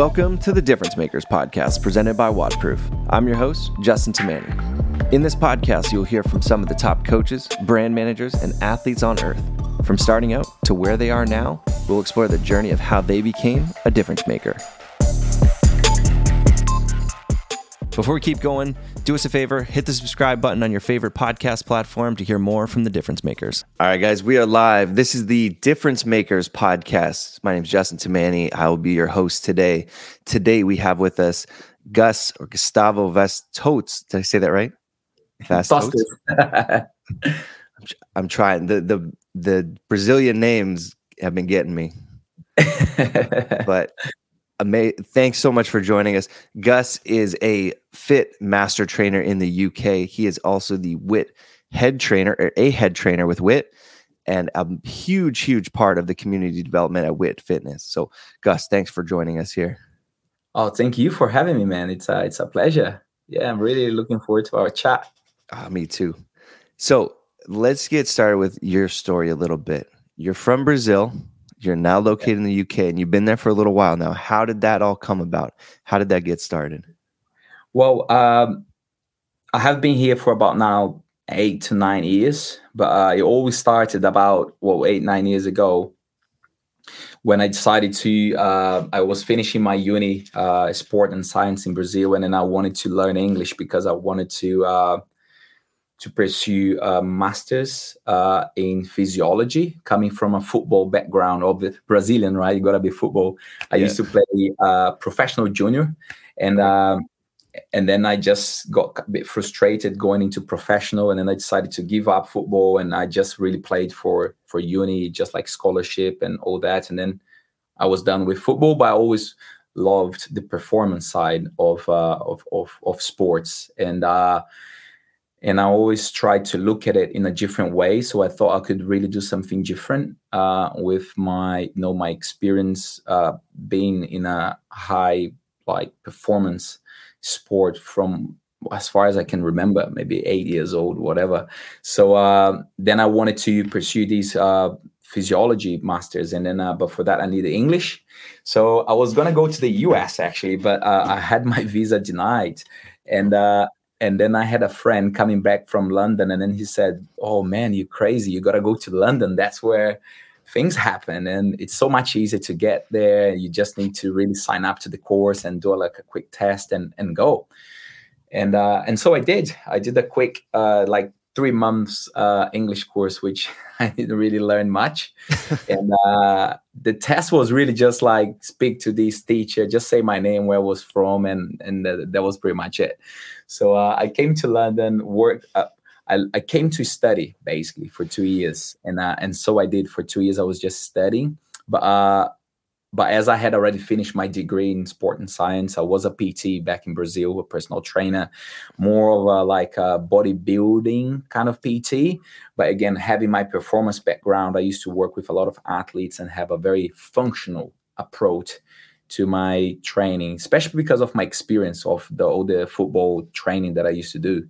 Welcome to the Difference Makers podcast presented by WODproof. I'm your host, Justin Tamani. In this podcast, you'll hear from some of the top coaches, brand managers, and athletes on earth. From starting out to where they are now, we'll explore the journey of how they became a difference maker. Before we keep going, do us a favor, hit the subscribe button on your favorite podcast platform to hear more from the Difference Makers. All right, guys, we are live. This is the Difference Makers podcast. My name is Justin Tamani. I will be your host today. Today we have with us Gus or Gustavo Vaz Tostes. Did I say that right? Vaz Tostes. I'm, I'm trying. The the the Brazilian names have been getting me. but ama- thanks so much for joining us. Gus is a Fiit master trainer in the UK. He is also the WIT head trainer, or a head trainer with WIT, and a huge, huge part of the community development at WIT Fitness. So, Gus, thanks for joining us here. Oh, thank you for having me, man. It's a, it's a pleasure. Yeah, I'm really looking forward to our chat. Ah, me too. So, let's get started with your story a little bit. You're from Brazil. You're now located in the UK and you've been there for a little while now. How did that all come about? How did that get started? Well, um, I have been here for about now eight to nine years, but uh, it always started about well eight nine years ago when I decided to. Uh, I was finishing my uni, uh, sport and science in Brazil, and then I wanted to learn English because I wanted to uh, to pursue a master's uh, in physiology, coming from a football background of the Brazilian, right? You got to be football. I yeah. used to play uh, professional junior, and um, and then I just got a bit frustrated going into professional, and then I decided to give up football, and I just really played for for uni, just like scholarship and all that, and then I was done with football, but I always loved the performance side of uh, of, of of sports, and uh, and I always tried to look at it in a different way. So I thought I could really do something different uh, with my, you know, my experience uh, being in a high like performance sport from as far as I can remember, maybe eight years old, whatever. So uh, then I wanted to pursue these uh, physiology masters, and then uh, but for that I needed English. So I was gonna go to the U.S. actually, but uh, I had my visa denied, and and then I had a friend coming back from London, and then he said, "Oh man, you're crazy! You gotta go to London. That's where things happen, and it's so much easier to get there. You just need to really sign up to the course and do like a quick test and and go." And uh, and so I did. I did a quick uh, like three months uh, English course, which I didn't really learn much. and uh, the test was really just like speak to this teacher, just say my name, where I was from, and and that was pretty much it. So uh, I came to London, work. Uh, I, I came to study basically for two years, and uh, and so I did for two years. I was just studying, but uh, but as I had already finished my degree in sport and science, I was a PT back in Brazil, a personal trainer, more of a like a bodybuilding kind of PT. But again, having my performance background, I used to work with a lot of athletes and have a very functional approach to my training, especially because of my experience of the all the football training that I used to do.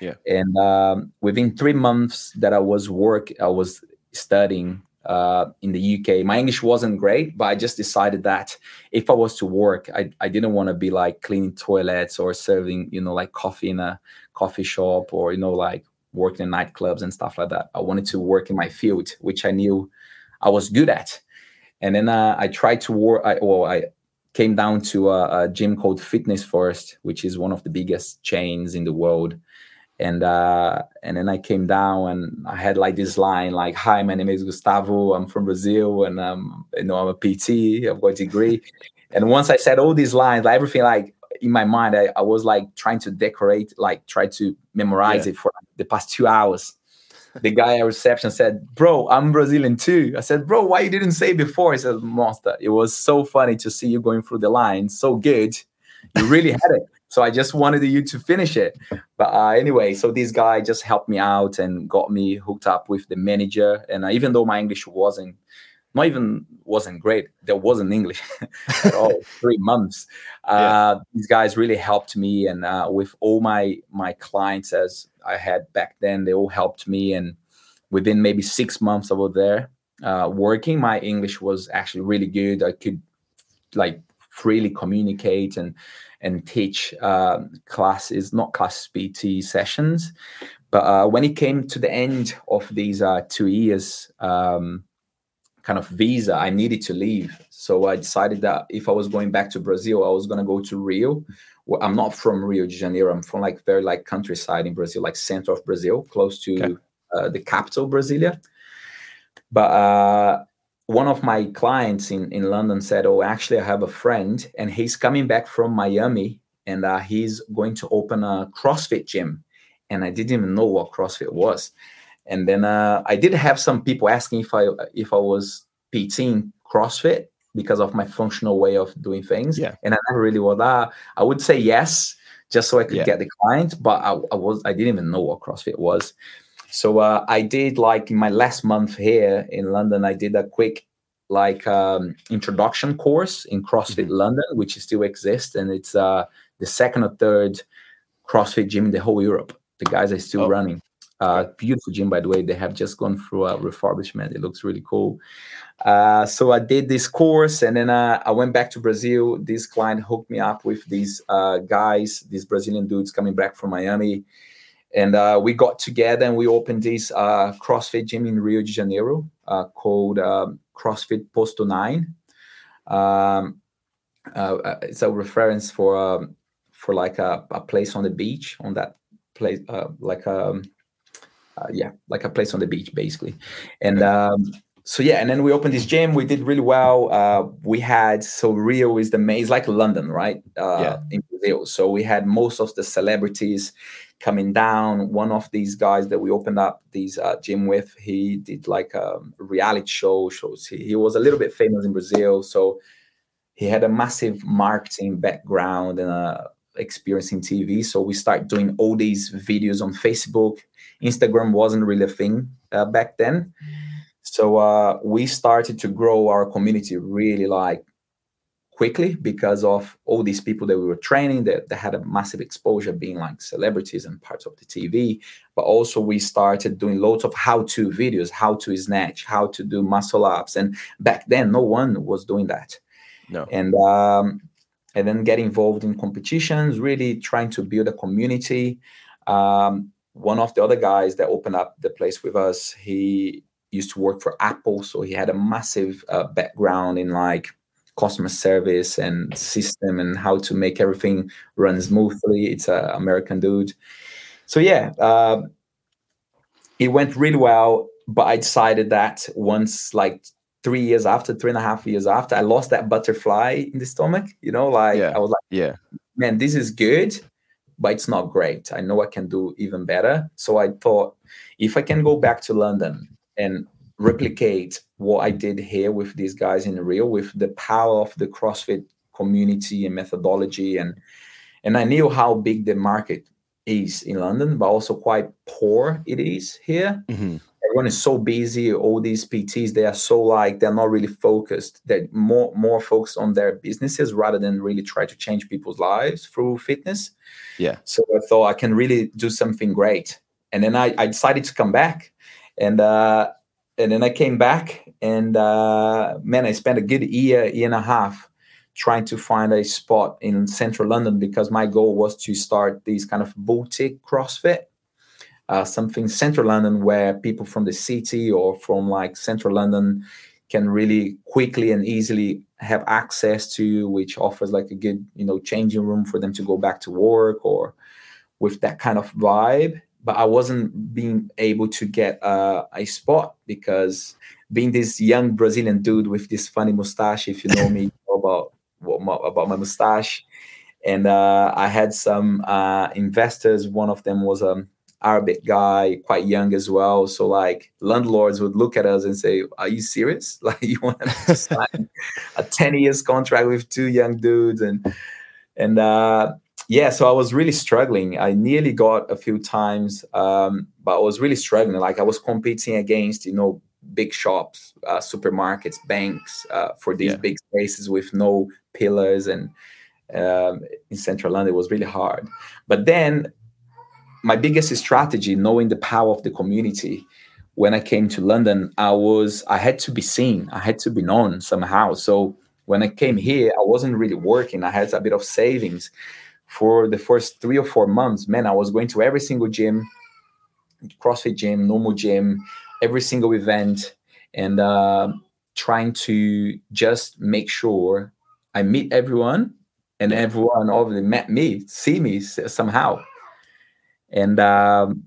Yeah. And um, within three months that I was work, I was studying uh, in the UK. My English wasn't great, but I just decided that if I was to work, I, I didn't want to be like cleaning toilets or serving, you know, like coffee in a coffee shop or, you know, like working in nightclubs and stuff like that. I wanted to work in my field, which I knew I was good at. And then uh, I tried to work, I, well, I came down to a, a gym called Fitness First, which is one of the biggest chains in the world and uh, and then I came down and I had like this line like, "Hi, my name is Gustavo. I'm from Brazil, and um, you know I'm a PT. I've got a degree." and once I said all these lines, like everything like in my mind, I, I was like trying to decorate, like try to memorize yeah. it for the past two hours. the guy at reception said, "Bro, I'm Brazilian too." I said, "Bro, why you didn't say before?" He said, "Monster, it was so funny to see you going through the line, so good. You really had it." So I just wanted you to finish it. But uh, anyway, so this guy just helped me out and got me hooked up with the manager. And uh, even though my English wasn't not even wasn't great, there wasn't English at all. Three months. Uh, yeah. These guys really helped me, and uh, with all my my clients as I had back then, they all helped me. And within maybe six months I was there uh, working, my English was actually really good. I could like freely communicate and and teach uh, classes, not class PT sessions. But uh, when it came to the end of these uh, two years, um, kind of visa, I needed to leave. So I decided that if I was going back to Brazil, I was going to go to Rio. Well, I'm not from Rio de Janeiro. I'm from like very like countryside in Brazil, like center of Brazil, close to okay. uh, the capital, Brasilia. But uh, one of my clients in, in London said, Oh, actually, I have a friend and he's coming back from Miami and uh, he's going to open a CrossFit gym. And I didn't even know what CrossFit was. And then uh, I did have some people asking if I if I was PTing CrossFit because of my functional way of doing things. Yeah. And I never really was that. I would say yes, just so I could yeah. get the client, but I, I was I didn't even know what CrossFit was. So uh, I did like in my last month here in London, I did a quick like um, introduction course in CrossFit mm-hmm. London, which still exists, and it's uh, the second or third CrossFit gym in the whole Europe. The guys are still oh. running. Uh, beautiful gym, by the way. They have just gone through a refurbishment. It looks really cool. Uh, so I did this course, and then uh, I went back to Brazil. This client hooked me up with these uh, guys, these Brazilian dudes coming back from Miami and uh, we got together and we opened this uh, CrossFit gym in Rio de Janeiro uh, called um, CrossFit Posto Nine. Um, uh, uh, it's a reference for um, for like a, a, place on the beach on that place, uh, like a um, yeah, like a place on the beach basically. And um, so yeah, and then we opened this gym. We did really well. we had so Rio is the main, it's like London, right? yeah. In Brazil. So we had most of the celebrities coming down. One of these guys that we opened up these uh, gym with, he did like a reality show shows. He, he was a little bit famous in Brazil, so he had a massive marketing background and uh, experience in TV. So we started doing all these videos on Facebook. Instagram wasn't really a thing uh, back then. So uh, we started to grow our community really like quickly because of all these people that we were training that, that had a massive exposure being like celebrities and parts of the tv but also we started doing loads of how-to videos how to snatch how to do muscle ups. And back then no one was doing that. No. And um and then get involved in competitions really trying to build a community. Um one of the other guys that opened up the place with us he used to work for apple so he had a massive uh, background in like customer service and system and how to make everything run smoothly. It's an American dude. So yeah, uh, it went really well. But I decided that once, like three years after, three and a half years after, I lost that butterfly in the stomach. You know, like yeah. I was like, yeah, man, this is good, but it's not great. I know I can do even better. So I thought, if I can go back to London and replicate what I did here with these guys in Rio with the power of the CrossFit community and methodology and and I knew how big the market is in London, but also quite poor it is here. Mm-hmm. Everyone is so busy. All these PTs, they are so like they're not really focused. They're more more focused on their businesses rather than really try to change people's lives through fitness. Yeah. So I thought I can really do something great, and then I, I decided to come back, and uh, and then I came back, and uh, man, I spent a good year, year and a half trying to find a spot in central London because my goal was to start these kind of boutique CrossFit, uh, something central London where people from the city or from like central London can really quickly and easily have access to, which offers like a good, you know, changing room for them to go back to work or with that kind of vibe but I wasn't being able to get uh, a spot because being this young Brazilian dude with this funny mustache, if you know me about about my mustache, and uh, I had some uh, investors. One of them was an Arabic guy, quite young as well. So like landlords would look at us and say, "Are you serious? Like you want to sign a ten years contract with two young dudes?" And and uh, yeah, so I was really struggling. I nearly got a few times, um, but I was really struggling. Like I was competing against, you know, big shops, uh, supermarkets, banks uh, for these yeah. big spaces with no pillars. And um, in central London, it was really hard. But then my biggest strategy, knowing the power of the community, when I came to London, I was I had to be seen, I had to be known somehow. So when I came here, I wasn't really working. I had a bit of savings for the first three or four months. Man, I was going to every single gym, CrossFit gym, normal gym, every single event, and uh, trying to just make sure I meet everyone and everyone already met me, see me somehow. And um,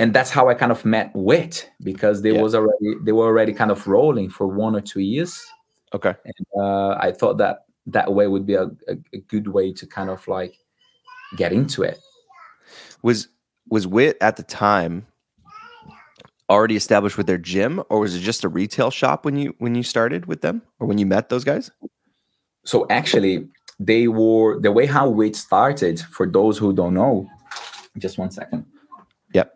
and that's how I kind of met Wit because they yeah. was already they were already kind of rolling for one or two years. Okay. And uh, I thought that that way would be a, a, a, good way to kind of like get into it. Was was Wit at the time already established with their gym, or was it just a retail shop when you when you started with them, or when you met those guys? So actually, they were the way how Wit started. For those who don't know, just one second. Yep,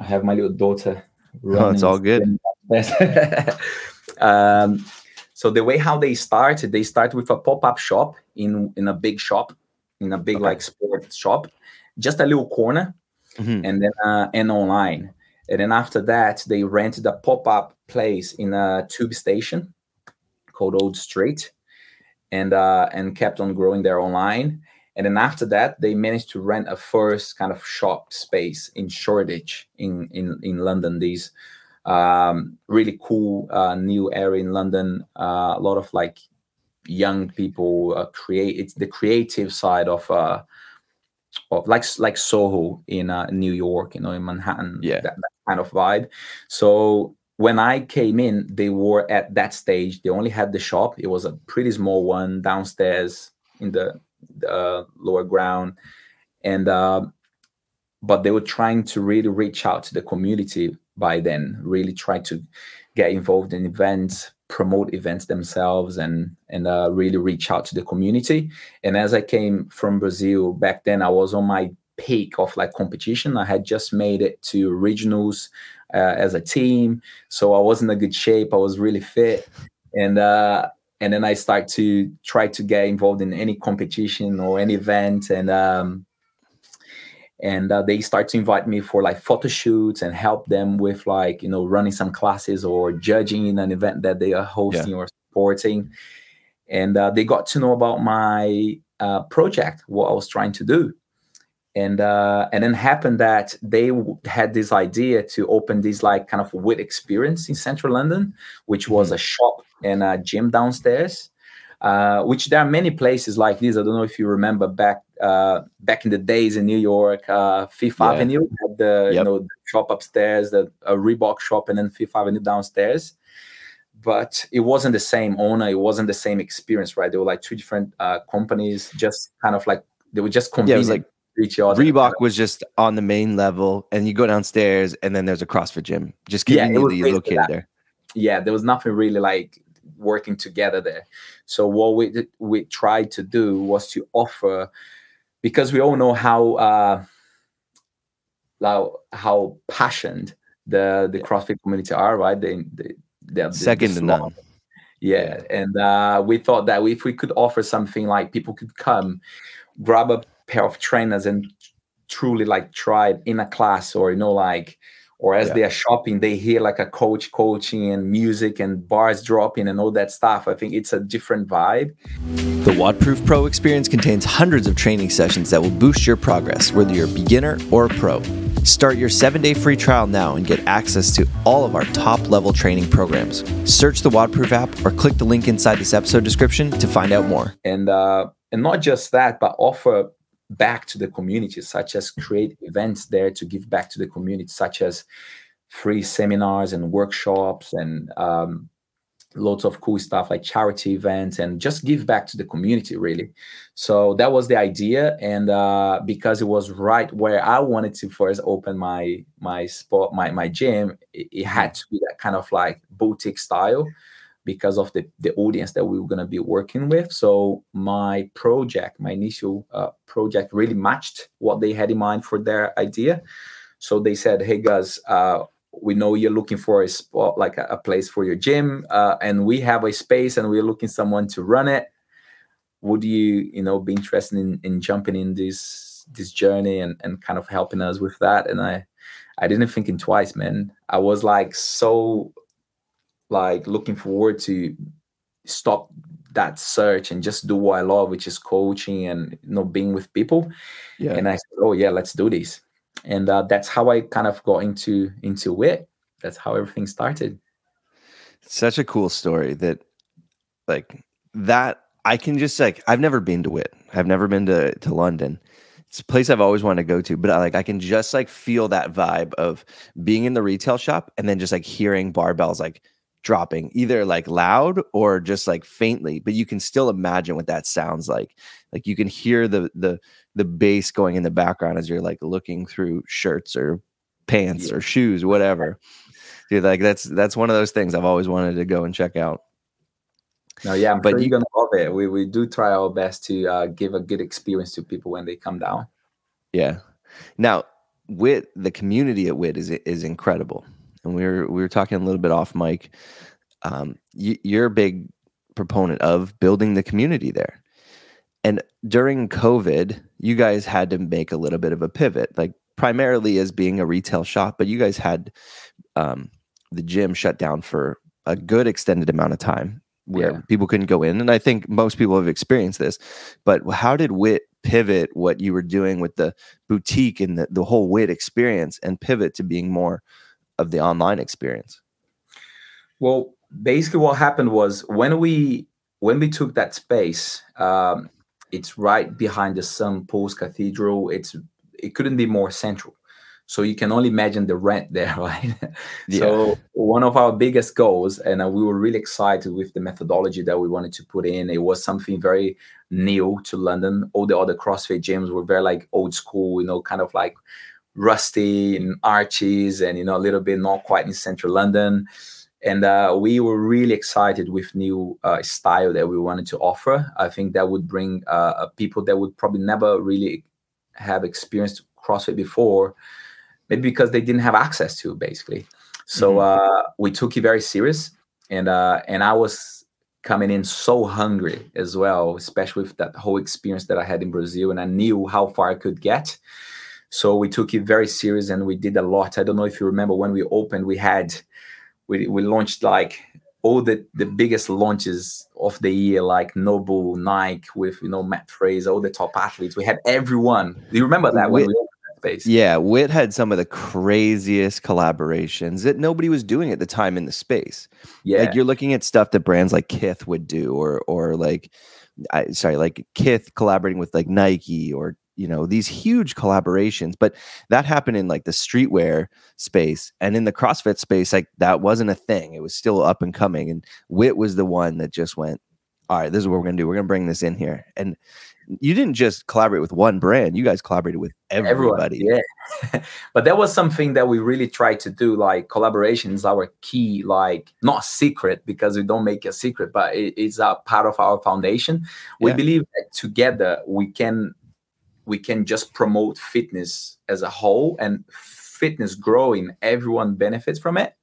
I have my little daughter. Oh, it's all good. um, so the way how they started, they started with a pop-up shop in in a big shop, in a big okay. like sports shop, just a little corner, mm-hmm. and then uh, and online. And then after that, they rented a pop-up place in a tube station called Old Street, and uh, and kept on growing there online. And then after that, they managed to rent a first kind of shop space in Shoreditch in in in London. These um, really cool uh, new area in London. Uh, a lot of like young people uh, create. It's the creative side of uh, of like like Soho in uh, New York, you know, in Manhattan. Yeah, that, that kind of vibe. So when I came in, they were at that stage. They only had the shop. It was a pretty small one downstairs in the uh, lower ground, and uh, but they were trying to really reach out to the community by then. Really try to get involved in events, promote events themselves, and and uh, really reach out to the community. And as I came from Brazil back then, I was on my peak of like competition. I had just made it to regionals uh, as a team, so I was in a good shape. I was really fit, and uh, and then I start to try to get involved in any competition or any event, and um, and uh, they start to invite me for like photo shoots and help them with like you know running some classes or judging in an event that they are hosting yeah. or supporting, and uh, they got to know about my uh, project, what I was trying to do, and uh, and then happened that they had this idea to open this like kind of wit experience in central London, which was mm-hmm. a shop and a gym downstairs. Uh, which there are many places like this. I don't know if you remember back uh, back in the days in New York, uh, Fifth yeah. Avenue had the yep. you know the shop upstairs, the a Reebok shop, and then Fifth Avenue downstairs. But it wasn't the same owner. It wasn't the same experience, right? They were like two different uh, companies, just kind of like they were just convenient. Yeah, like each other. Reebok was just on the main level, and you go downstairs, and then there's a CrossFit gym. Just conveniently yeah, located there. Yeah, there was nothing really like working together there. So what we we tried to do was to offer, because we all know how uh, how, how passionate the the CrossFit community are, right? They they they're second to none. Yeah, and uh, we thought that if we could offer something like people could come, grab a pair of trainers and truly like try it in a class or you know like or as yeah. they are shopping they hear like a coach coaching and music and bars dropping and all that stuff. I think it's a different vibe. The WODproof pro experience contains hundreds of training sessions that will boost your progress whether you're a beginner or a pro. Start your seven day free trial now and get access to all of our top level training programs. Search the WODproof app or click the link inside this episode description to find out more. And uh and not just that but offer back to the community, such as create events there to give back to the community, such as free seminars and workshops and um, lots of cool stuff like charity events and just give back to the community really. So that was the idea and uh, because it was right where i wanted to first open my my spot my my gym it, it had to be that kind of like boutique style because of the, the audience that we were going to be working with. So my project, my initial uh, project really matched what they had in mind for their idea. So they said, hey guys, uh, we know you're looking for a spot, like a, a place for your gym, uh, and we have a space and we're looking someone to run it. Would you, you know, be interested in, in jumping in this this journey and, and kind of helping us with that? And I I didn't think in twice, man. I was like so like looking forward to stop that search and just do what I love, which is coaching and you know being with people. Yeah. And I said, oh yeah, let's do this. And uh, that's how I kind of got into into WIT. That's how everything started. Such a cool story that, like that. I can just like I've never been to WIT. I've never been to to London. It's a place I've always wanted to go to, but I, like I can just like feel that vibe of being in the retail shop and then just like hearing barbells like dropping either like loud or just like faintly but you can still imagine what that sounds like. Like you can hear the the the bass going in the background as you're like looking through shirts or pants yeah. or shoes whatever. Dude like that's that's one of those things i've always wanted to go and check out. No yeah I'm but sure you're gonna love it. We, we do try our best to uh, give a good experience to people when they come down. Yeah. Now WIT the community at WIT is is incredible and we were we were talking a little bit off mic. Um, you, you're a big proponent of building the community there. And during COVID, you guys had to make a little bit of a pivot, like primarily as being a retail shop, but you guys had um, the gym shut down for a good extended amount of time where yeah. people couldn't go in. And I think most people have experienced this. But how did WIT pivot what you were doing with the boutique and the, the whole WIT experience and pivot to being more of the online experience? Well, basically, what happened was when we when we took that space, um, it's right behind the St. Paul's Cathedral. It's it couldn't be more central. So you can only imagine the rent there, right? Yeah. So one of our biggest goals, and uh, we were really excited with the methodology that we wanted to put in. It was something very new to London. All the other CrossFit gyms were very like old school, you know, kind of like rusty and arches and you know a little bit not quite in central london. And uh, we were really excited with new uh, style that we wanted to offer. I think that would bring uh, people that would probably never really have experienced crossfit before maybe because they didn't have access to basically. So mm-hmm. Uh, we took it very serious and uh, and i was coming in so hungry as well especially with that whole experience that i had in brazil and i knew how far i could get so we took it very serious and we did a lot. I don't know if you remember when we opened, we had we we launched like all the the biggest launches of the year, like NOBULL, Nike, with you know Mat Fraser, all the top athletes. We had everyone. Do you remember that when we opened that space? Yeah, WIT had some of the craziest collaborations that nobody was doing at the time in the space. Yeah, like you're looking at stuff that brands like Kith would do, or or like. I, sorry, like Kith collaborating with like Nike or you know these huge collaborations but that happened in like the streetwear space and in the crossfit space like that wasn't a thing. It was still up and coming and WIT was the one that just went all right this is what we're gonna do. We're gonna bring this in here. And you didn't just collaborate with one brand. You guys collaborated with everybody. Everyone, yeah. But that was something that we really tried to do like collaboration is our key like not secret because we don't make a secret but it, it's a part of our foundation. We yeah. believe that together we can we can just promote fitness as a whole and fitness growing everyone benefits from it.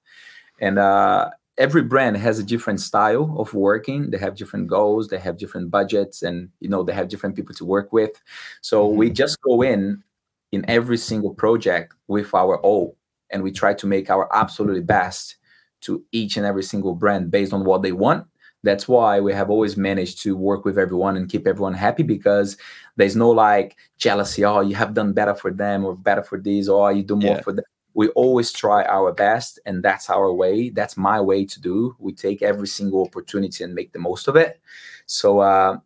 And uh, every brand has a different style of working. They have different goals they have different budgets and you know they have different people to work with. So mm-hmm. we just go in in every single project with our all and we try to make our absolutely best to each and every single brand based on what they want that's why we have always managed to work with everyone and keep everyone happy because there's no like jealousy. Oh, you have done better for them or better for these, or you do more yeah. for them. We always try our best, and that's our way. That's my way to do. We take every single opportunity and make the most of it. So, uh,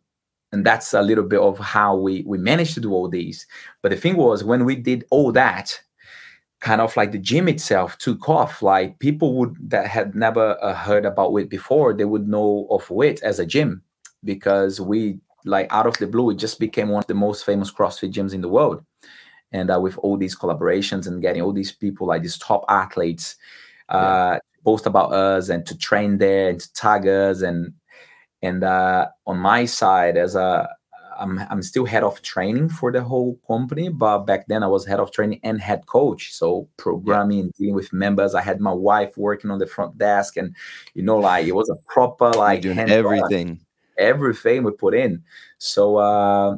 and that's a little bit of how we we managed to do all these. But the thing was, when we did all that, kind of like the gym itself took off like people would that had never uh, heard about WIT before they would know of WIT as a gym because we like out of the blue it just became one of the most famous crossfit gyms in the world and uh, with all these collaborations and getting all these people like these top athletes uh, yeah. post about us and to train there and to tag us and and uh, on my side as a I'm, I'm still head of training for the whole company, but back then I was head of training and head coach. So programming, dealing with members. I had my wife working on the front desk, and you know, like it was a proper like doing everything, everything we put in. So uh,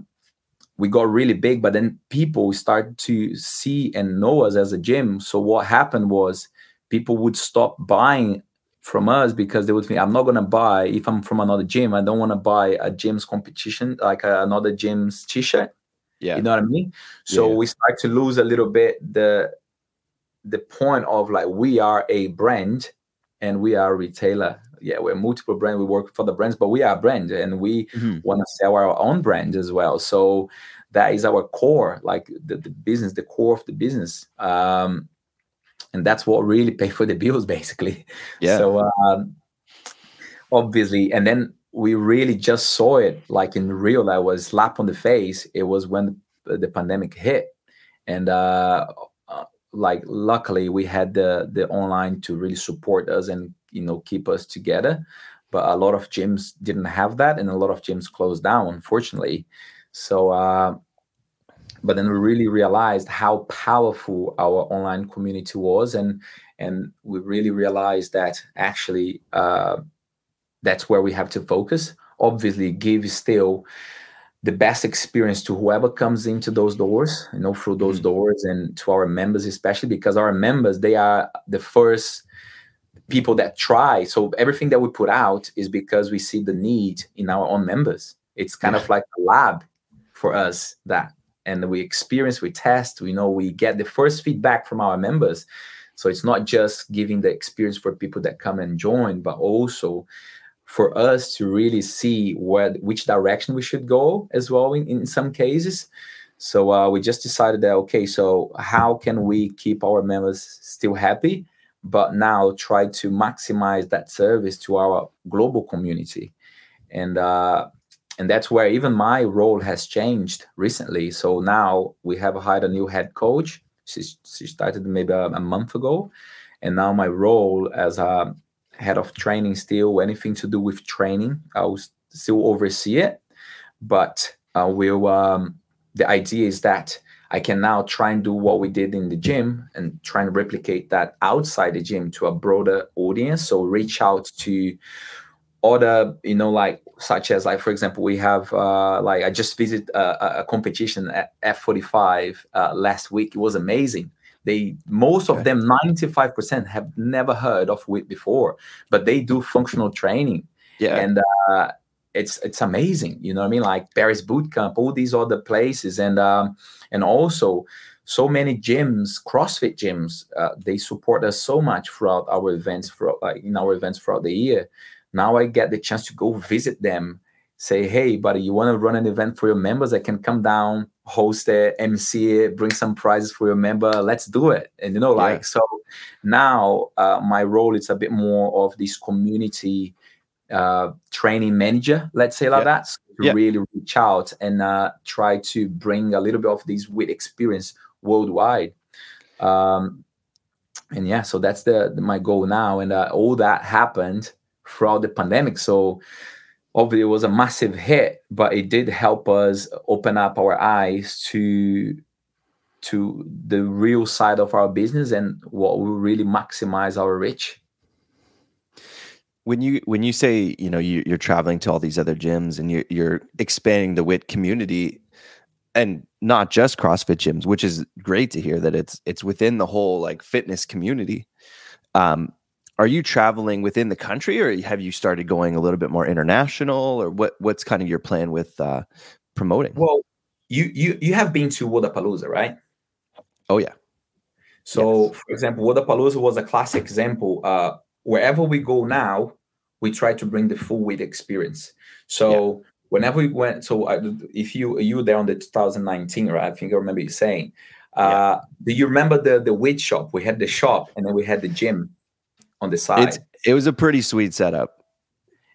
we got really big, but then people started to see and know us as a gym. So what happened was people would stop buying from us because they would think I'm not gonna buy if I'm from another gym. I don't want to buy a gym's competition like uh, another gym's t-shirt. Yeah, you know what I mean. So Yeah. we start to lose a little bit the the point of like we are a brand and we are a retailer. Yeah, we're multiple brand. We work for the brands, but we are a brand and we Mhm. want to sell our own brand as well. So that is our core, like the, the business, the core of the business. Um, and that's what really pay for the bills, basically. yeah, So um, obviously, and then we really just saw it like in real. That was slap on the face. It was when the, pandemic hit, and uh, uh, like luckily we had the the online to really support us and you know keep us together. But a lot of gyms didn't have that, and a lot of gyms closed down, unfortunately. So. Uh, but then we really realized how powerful our online community was and and we really realized that actually uh, that's where we have to focus. Obviously give still the best experience to whoever comes into those doors you know through those Mhm. doors and to our members especially because our members they are the first people that try. So everything that we put out is because we see the need in our own members. It's kind of like a lab for us that and we experience we test we know we get the first feedback from our members. So it's not just giving the experience for people that come and join but also for us to really see where which direction we should go as well in, in some cases. So uh, we just decided that okay so how can we keep our members still happy but now try to maximize that service to our global community? And uh, and that's where even my role has changed recently. So now we have hired a new head coach. She, she started maybe a, a month ago, and now my role as a head of training still anything to do with training, I will still oversee it. But uh, we'll um, the idea is that I can now try and do what we did in the gym and try and replicate that outside the gym to a broader audience. So reach out to other you know like such as like for example we have uh like i just visited a, a competition at f45 uh, last week. It was amazing. They most of them 95% have never heard of WIT before but they do functional training. Yeah, and uh, it's it's amazing you know what i mean? Like Barry's Bootcamp all these other places. And um and also so many gyms crossfit gyms uh, they support us so much throughout our events throughout like in our events throughout the year now i get the chance to go visit them say hey buddy you want to run an event for your members i can come down host it mc it bring some prizes for your member let's do it and you know Yeah. like so now uh, my role is a bit more of this community uh, training manager, let's say like Yeah. that, so Yeah. really reach out and uh, try to bring a little bit of this WIT experience worldwide. Um, and yeah, so that's the, the- my goal now, and uh, all that happened throughout the pandemic. So obviously, it was a massive hit, but it did help us open up our eyes to to the real side of our business and what will really maximize our reach. when you when you say you know you, you're traveling to all these other gyms and you're, you're expanding the wit community and not just crossfit gyms which is great to hear that it's it's within the whole like fitness community um are you traveling within the country or have you started going a little bit more international or what what's kind of your plan with uh promoting Well, you you you have been to Wodapalooza, right? oh yeah So, Yes. for example, Wodapalooza was a classic example. Uh, wherever we go now, we try to bring the full WIT experience. So, whenever we went, so I, if you you were there on the 2019, right? I think I remember you saying. Uh, Do you remember the the WIT shop? We had the shop, and then we had the gym on the side. it's it was a pretty sweet setup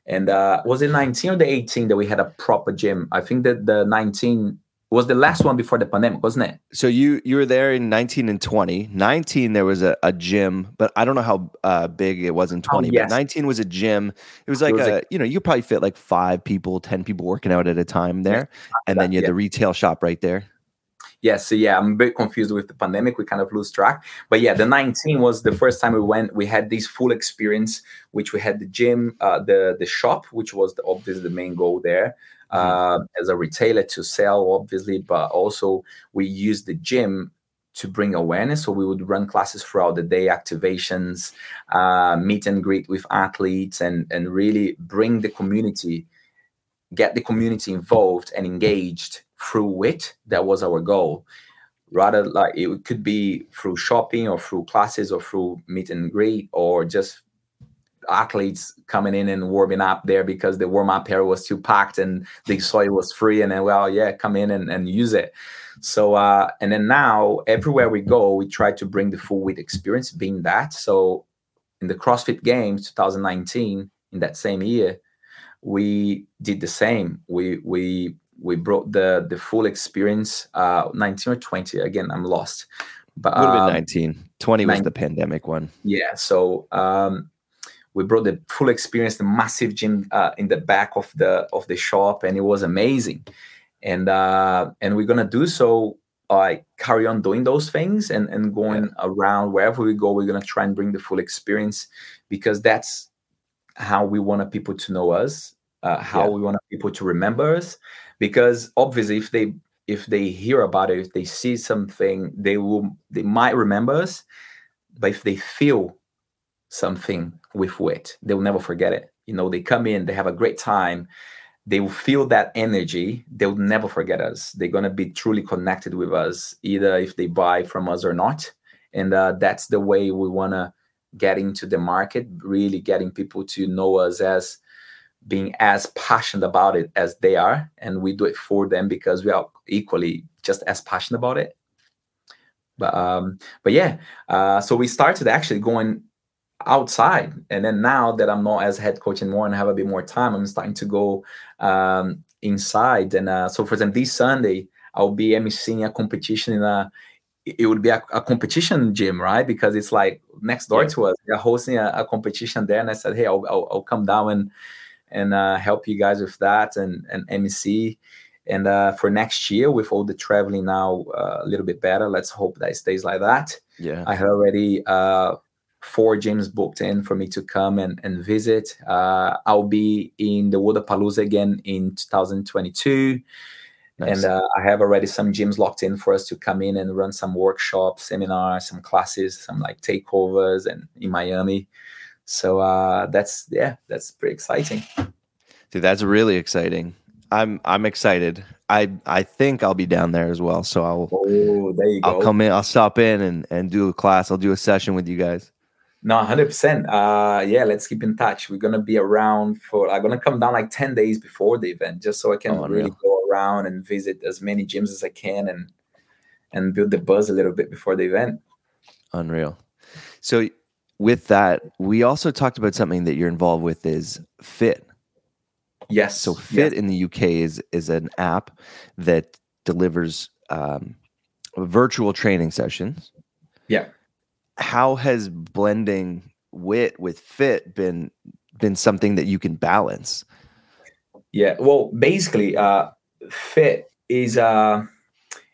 And uh, was it 19 or the 18 that we had a proper gym? I think that the 19 was the last one before the pandemic, wasn't it? so you you were there in 19 and 20 19 there was a, a gym but i don't know how uh, big it was in 20 yes. but 19 was a gym it was like was a a- you know you probably fit like five people 10 people working out at a time there and then you had yeah. the retail shop right there Yes, so yeah, I'm a bit confused with the pandemic. We kind of lose track. But yeah, the 19 was the first time we went. We had this full experience, which we had the gym, uh, the the shop, which was the, obviously the main goal there uh, as a retailer to sell, obviously, but also we used the gym to bring awareness. So we would run classes throughout the day, activations, uh, meet and greet with athletes, and and really bring the community, get the community involved and engaged through wit. That was our goal. Rather, like it could be through shopping or through classes or through meet and greet or just athletes coming in and warming up there because the warm up area was too packed and they saw it was free and then well yeah come in and, and use it so uh and then now everywhere we go we try to bring the full wit experience being that so in the crossfit games 2019 in that same year we did the same we we we brought the the full experience uh 19 or 20 again i'm lost but would have been um, 19 20 was 19, the pandemic one yeah so um we brought the full experience the massive gym uh, in the back of the of the shop and it was amazing and uh and we're gonna do so like carry on doing those things and and going yeah. around wherever we go we're gonna try and bring the full experience because that's how we want people to know us uh, how yeah. we want people to remember us because obviously if they if they hear about it if they see something they will they might remember us but if they feel something with wit. They'll never forget it. You know, they come in, they have a great time, they will feel that energy. They'll never forget us. They're gonna be truly connected with us, either if they buy from us or not. And uh, that's the way we wanna get into the market, really getting people to know us as being as passionate about it as they are. And we do it for them because we are equally just as passionate about it. But um, but yeah, uh, so we started actually going outside. And then now that I'm not as head coach anymore and have a bit more time, I'm starting to go um, inside. And uh, so, for example, this Sunday, I'll be emceeing a competition in a it would be a, a, competition gym, right? Because it's like next door yeah. to us. They're hosting a, a, competition there, and I said, "Hey, I'll, I'll, I'll come down and and uh, help you guys with that and and MC." And uh, for next year, with all the traveling now uh, a little bit better, let's hope that it stays like that. Yeah, I have already uh, four gyms booked in for me to come and, and visit. Uh, I'll be in the Wodapalooza again in 2022. Nice. And uh, I have already some gyms locked in for us to come in and run some workshops, seminars, some classes, some like takeovers, and in Miami. So uh, that's yeah, that's pretty exciting. Dude, that's really exciting. I'm I'm excited. I I think I'll be down there as well. So I'll oh, there you I'll go. come in. I'll stop in and and do a class. I'll do a session with you guys. No, hundred uh, percent. Yeah, let's keep in touch. We're gonna be around for. I'm gonna come down like ten days before the event, just so I can oh, really go around and visit as many gyms as I can and and build the buzz a little bit before the event. Unreal. So with that, we also talked about something that you're involved with is Fiit. Yes. So Fiit in the UK is is an app that delivers um, virtual training sessions. Yeah how has blending wit with Fiit been been something that you can balance? Yeah, well, basically, uh, Fiit is uh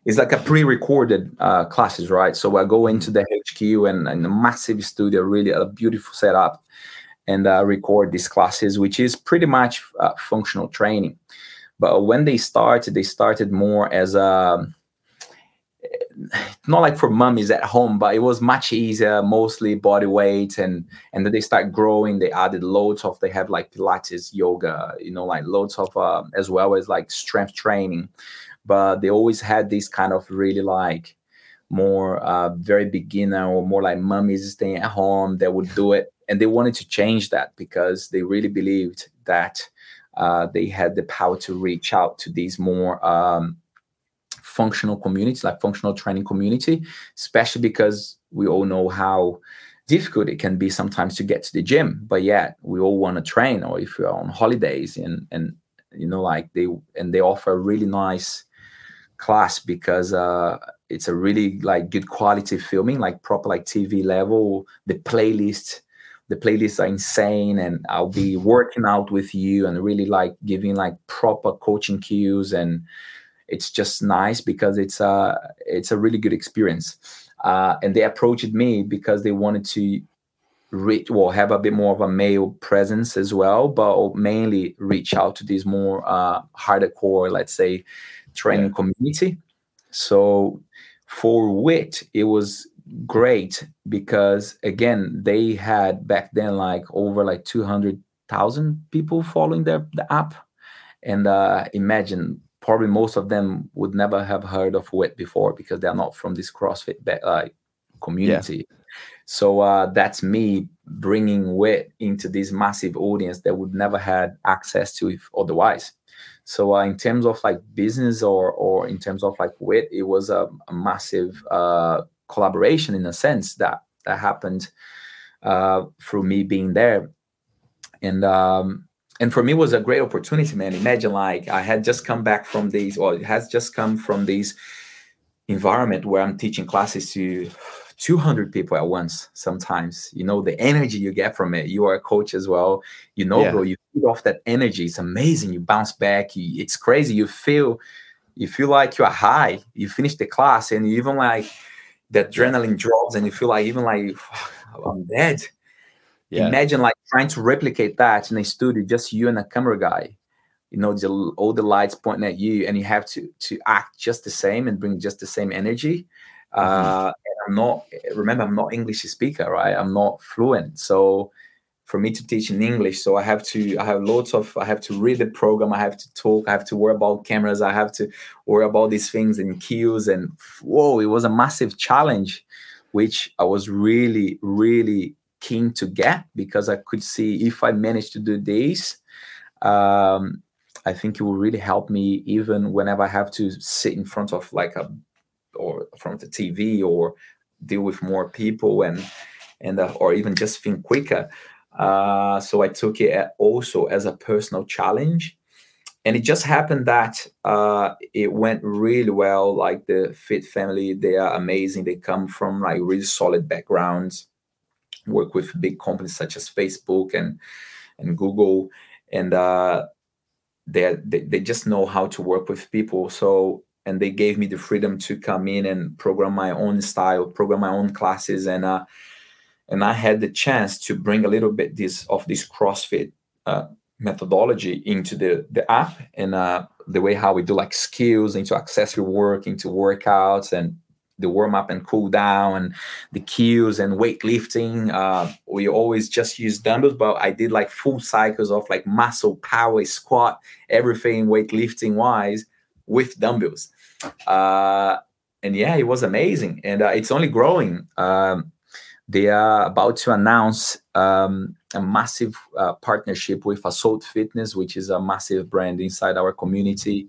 is like a pre-recorded uh, classes, right? So I go into the HQ and, and a massive studio, really a beautiful setup, and uh, record these classes, which is pretty much uh, functional training. But when they started, they started more as a not like for mummies at home, but it was much easier, mostly body weight, and and then they start growing. They added loads of they have like Pilates, yoga, you know, like loads of uh, as well as like strength training. But they always had this kind of really like more uh, very beginner or more like mummies staying at home that would do it, and they wanted to change that because they really believed that uh, they had the power to reach out to these more um, functional community, like functional training community, especially because we all know how difficult it can be sometimes to get to the gym. But yet we all want to train, or if you're on holidays and and you know, like they and they offer a really nice class because uh it's a really like good quality filming, like proper like TV level. The playlist the playlists are insane and i'll be working out with you and really like giving like proper coaching cues and it's just nice because it's a it's a really good experience. Uh, and they approached me because they wanted to reach well have a bit more of a male presence as well, but mainly reach out to this more uh, hardcore, let's say, training yeah. community. So for wit it was great because again they had back then like over like 200,000 people following their the app and uh, imagine probably most of them would never have heard of WIT before because they're not from this CrossFit uh, community. Yeah. So uh, that's me bringing WIT into this massive audience that would never had access to if otherwise. So uh, in terms of like business or or in terms of like WIT, it was a, a massive uh, collaboration in a sense that that happened uh, through me being there, and um, and for me was a great opportunity, man. Imagine like I had just come back from these, or it has just come from this environment where I'm teaching classes to 200 people at once sometimes. You know the energy you get from it. You are a coach as well. You know yeah. bro you feed off that energy. It's amazing. You bounce back. You, it's crazy. You feel you feel like you're high. You finish the class and you even like the adrenaline drops and you feel like even like i'm dead yeah. imagine like trying to replicate that in a studio just you and a camera guy you know the, all the lights pointing at you and you have to to act just the same and bring just the same energy mm-hmm. uh, I'm not remember I'm not English speaker, right? I'm not fluent. So for me to teach in English, so I have to I have lots of I have to read the program, I have to talk, I have to worry about cameras, I have to worry about these things and cues and whoa, it was a massive challenge, which I was really, really keen to get because I could see if I managed to do this, um, I think it will really help me even whenever I have to sit in front of like a or from the TV or deal with more people and and uh, or even just think quicker. Uh, so I took it also as a personal challenge, and it just happened that uh, it went really well. Like the Fiit family, they are amazing. They come from like really solid backgrounds, work with big companies such as Facebook and and Google, and uh, they they just know how to work with people. So and they gave me the freedom to come in and program my own style, program my own classes, and uh, and I had the chance to bring a little bit this of this CrossFit uh, methodology into the the app and uh, the way how we do like skills into accessory work, into workouts, and the warm up and cool down, and the cues and weightlifting. Uh, we always just use dumbbells, but I did like full cycles of like muscle power, squat, everything weightlifting wise with dumbbells. Uh, and yeah, it was amazing, and uh, it's only growing. Um, they are about to announce um, a massive uh, partnership with Assault Fitness, which is a massive brand inside our community.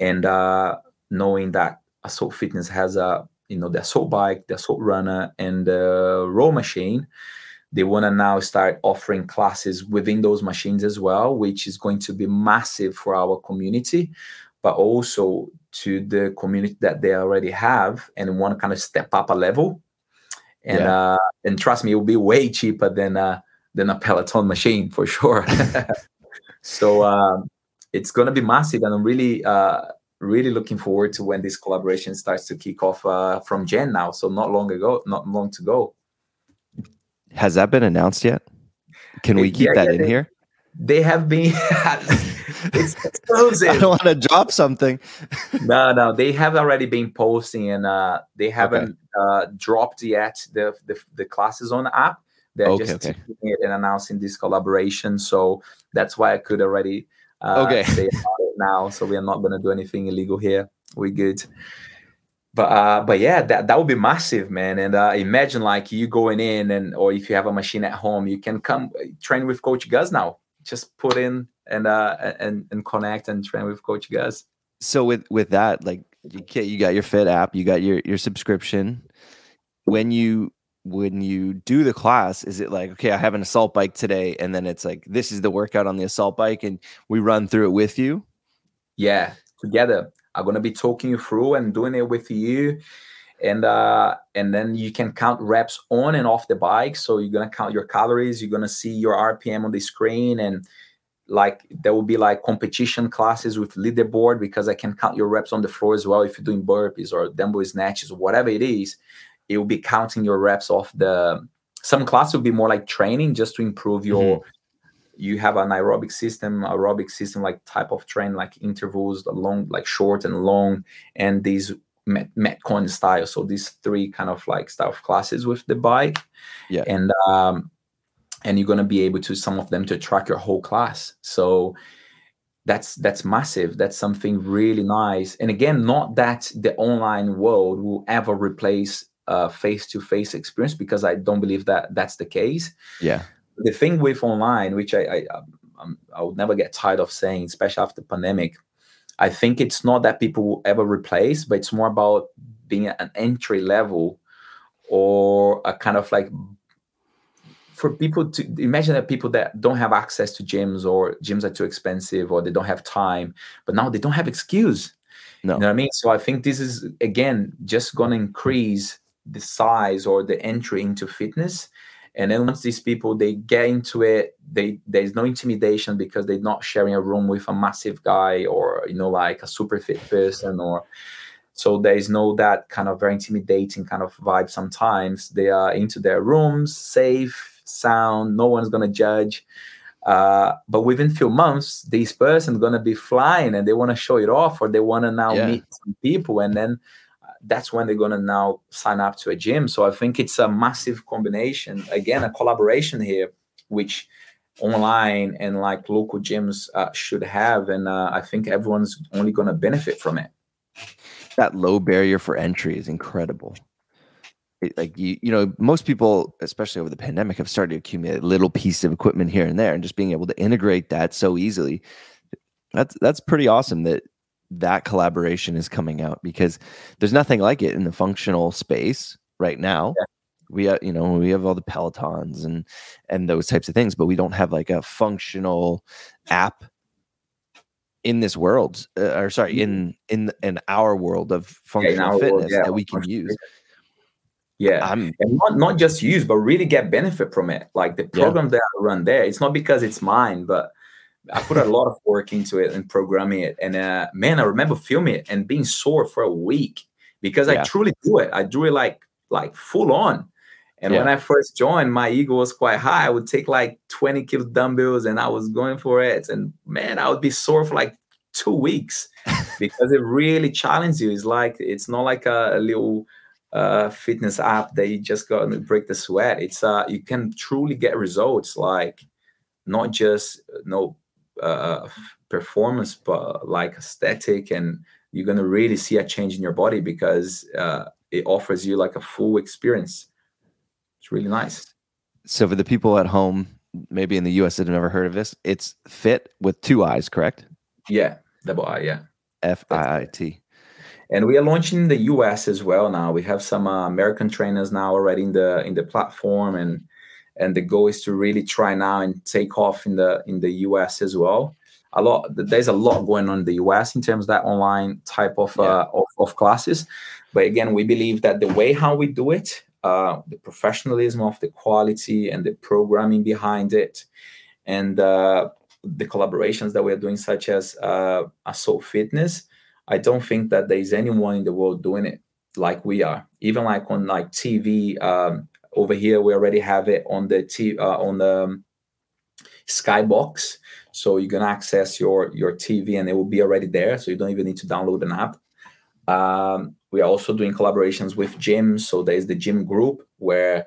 And uh, knowing that Assault Fitness has a you know the Assault bike, the Assault runner, and the row machine, they want to now start offering classes within those machines as well, which is going to be massive for our community but also to the community that they already have and want to kind of step up a level. And yeah. uh, and trust me, it will be way cheaper than uh, than a Peloton machine for sure. so um, it's going to be massive, and I'm really uh, really looking forward to when this collaboration starts to kick off uh, from Jan now. So not long ago, not long to go. Has that been announced yet? Can we keep yeah, that yeah, in they, here? They have been. it's exclusive. I don't want to drop something. no, no, they have already been posting, and uh, they haven't okay. uh, dropped yet the, the the classes on the app. They're okay, just okay. it and announcing this collaboration. So that's why I could already uh, okay. say now. So we are not going to do anything illegal here. We're good. But uh, but yeah, that that would be massive, man. And uh, imagine like you going in and or if you have a machine at home, you can come uh, train with Coach Gus now. Just put in and uh and and connect and train with Coach Gus. So with with that, like you can you got your Fiit app, you got your your subscription. When you when you do the class, is it like okay, I have an assault bike today, and then it's like this is the workout on the assault bike, and we run through it with you? Yeah, together. I'm gonna be talking you through and doing it with you and uh, and then you can count reps on and off the bike. So you're gonna count your calories. You're gonna see your RPM on the screen, and like there will be like competition classes with leaderboard because I can count your reps on the floor as well. If you're doing burpees or dumbbell snatches, whatever it is, it will be counting your reps off the. Some classes will be more like training just to improve your. Mm-hmm. You have an aerobic system, aerobic system like type of train, like intervals, long, like short and long, and these Met, Metcon style. So these three kind of like style of classes with the bike. Yeah. And um, and you're gonna be able to some of them to track your whole class. So that's that's massive. That's something really nice. And again, not that the online world will ever replace a face-to-face experience because I don't believe that that's the case. Yeah. The thing with online, which I I, um, I would never get tired of saying, especially after the pandemic, I think it's not that people will ever replace, but it's more about being an entry level or a kind of like for people to imagine that people that don't have access to gyms or gyms are too expensive or they don't have time, but now they don't have excuse. No. You know what I mean? So I think this is again just gonna increase the size or the entry into fitness. And then once these people they get into it, they there's no intimidation because they're not sharing a room with a massive guy or you know like a super fit person or so there is no that kind of very intimidating kind of vibe sometimes they are into their rooms safe sound no one's going to judge uh, but within few months this person's going to be flying and they want to show it off or they want to now Yeah. meet some people and then that's when they're going to now sign up to a gym so i think it's a massive combination again a collaboration here which online and like local gyms uh, should have and uh, i think everyone's only going to benefit from it that low barrier for entry is incredible. It- like you, you know, most people, especially over the pandemic, have started to accumulate little pieces of equipment here and there, and just being able to integrate that so easily. That's that's pretty awesome that that collaboration is coming out because there's nothing like it in the functional space right now. Yeah. We, have, you know, we have all the Pelotons and and those types of things, but we don't have like a functional app in this world, uh, or sorry, in in in our world of functional world, fitness yeah, that we can use. yeah I'm and not, not just use but really get benefit from it like the Yeah. program that i run there it's not because it's mine but i put a lot of work into it and programming it. And uh, man i remember filming it and being sore for a week because Yeah. i truly do it. I do it like like full on. And when i first joined my ego was quite high. I would take like 20 kilo dumbbells and i was going for it. And man i would be sore for like two weeks because it really challenges you. It's like it's not like a, a little uh, fitness app that you just got to break the sweat. It's uh, you can truly get results like not just uh, no uh, performance, but like aesthetic, and you're gonna really see a change in your body because uh, it offers you like a full experience. It's really nice. so for the people at home, maybe in the US that have never heard of this, it's fit with two eyes, correct? Yeah, double I. Yeah. F I I T. and we are launching in the US as well now. We have some uh, American trainers now already in the in the platform, and and the goal is to really try now and take off in the in the US as well. A lot there's a lot going on in the US in terms of that online type of uh, of, of classes, but again, we believe that the way how we do it, uh, the professionalism of the quality and the programming behind it, and uh, the collaborations that we're doing, such as uh, Assault Fitness, I don't think that there's anyone in the world doing it like we are. Even like on like TV um, over here, we already have it on the t- uh, on the um, Skybox, so you can access your your TV and it will be already there. So you don't even need to download an app. Um, we are also doing collaborations with gyms. So there's the gym group where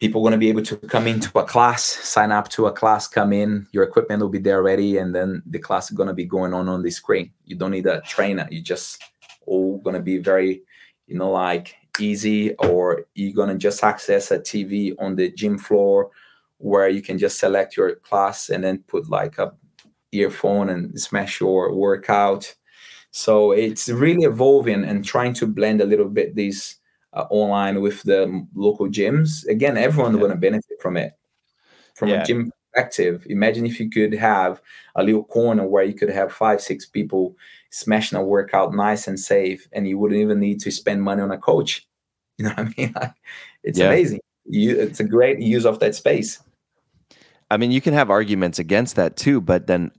people are going to be able to come into a class, sign up to a class, come in, your equipment will be there already and then the class is going to be going on on the screen. You don't need a trainer. You just all going to be very, you know, like easy, or you're going to just access a TV on the gym floor where you can just select your class and then put like a earphone and smash your workout. So it's really evolving and trying to blend a little bit these uh, online with the local gyms. Again, everyone's Yeah. going to benefit from it. From Yeah. a gym imagine if you could have a little corner where you could have five, six people smashing a workout nice and safe, and you wouldn't even need to spend money on a coach. You know what I mean? Like, it's Yeah. amazing. You, it's a great use of that space. I mean, you can have arguments against that too, but then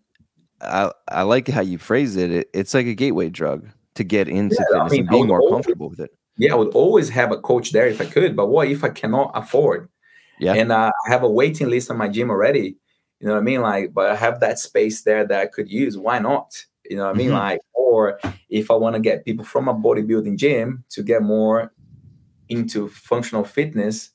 I I like how you phrase it. it it's like a gateway drug to get into Yeah, I fitness mean, and I being more always- comfortable with it. Yeah, I would always have a coach there if I could, but what if I cannot afford? Yeah. And uh, I have a waiting list on my gym already. You know what I mean? Like, but I have that space there that I could use. Why not? You know what I mean? Mhm. Like, or if I want to get people from a bodybuilding gym to get more into functional fitness,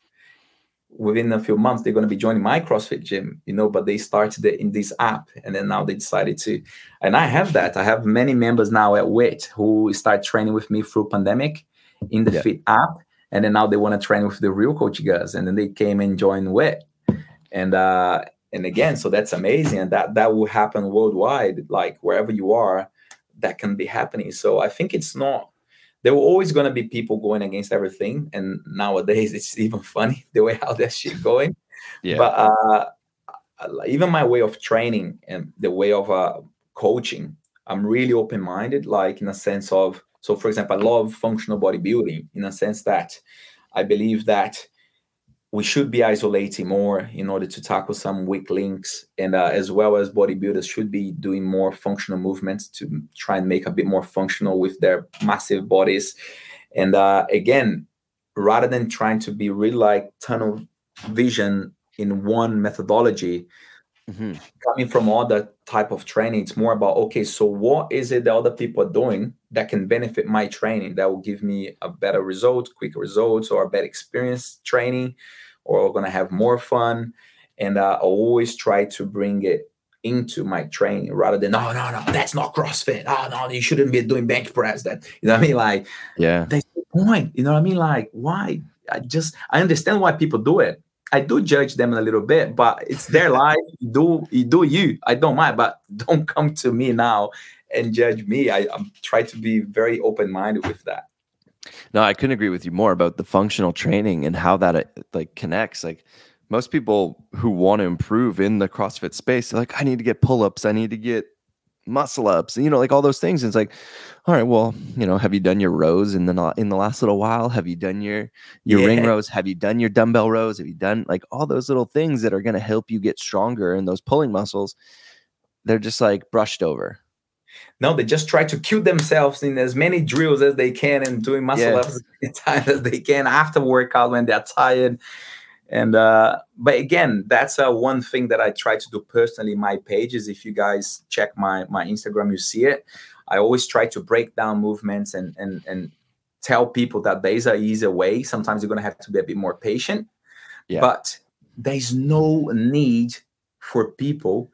within a few months they're going to be joining my CrossFit gym, you know. But they started it in this app, and then now they decided to. And I have that. I have many members now at WIT who start training with me through pandemic in the yeah. Fiit app, and then now they want to train with the real coach guys, and then they came and joined WIT, and uh, and again, so that's amazing, and that that will happen worldwide, like wherever you are, that can be happening. So I think it's not there were always going to be people going against everything and nowadays it's even funny the way how that shit going. Yeah. But uh even my way of training and the way of uh coaching i'm really open-minded like in a sense of so for example i love functional bodybuilding in a sense that i believe that we should be isolating more in order to tackle some weak links and uh, as well as bodybuilders should be doing more functional movements to try and make a bit more functional with their massive bodies. And uh, again rather than trying to be really like tunnel vision in one methodology mm-hmm. coming from other type of training it's more about okay so what is it that other people are doing that can benefit my training that will give me a better result quicker results or a better experience training or we're to have more fun. And uh, I always try to bring it into my training rather than, no, no, no, that's not CrossFit. Oh, no, you shouldn't be doing bench press. That, you know what I mean? Like, yeah, that's the point. You know what I mean? Like, why? I just, I understand why people do it. I do judge them a little bit, but it's their life. You do you do you? I don't mind, but don't come to me now and judge me. I, I'm try to be very open minded with that. No, I couldn't agree with you more about the functional training and how that uh, like connects. Like most people who want to improve in the CrossFit space, they're like, I need to get pull ups, I need to get muscle ups, you know, like all those things. And it's like, all right, well, you know, have you done your rows in the in the last little while? Have you done your your yeah. ring rows? Have you done your dumbbell rows? Have you done like all those little things that are going to help you get stronger in those pulling muscles? They're just like brushed over. No, they just try to kill themselves in as many drills as they can and doing muscle yeah. ups as time as they can after workout when they're tired. And uh, but again, that's uh, one thing that I try to do personally. My pages, if you guys check my my Instagram, you see it. I always try to break down movements and and and tell people that there's a easier way. Sometimes you're gonna have to be a bit more patient, yeah. but there's no need for people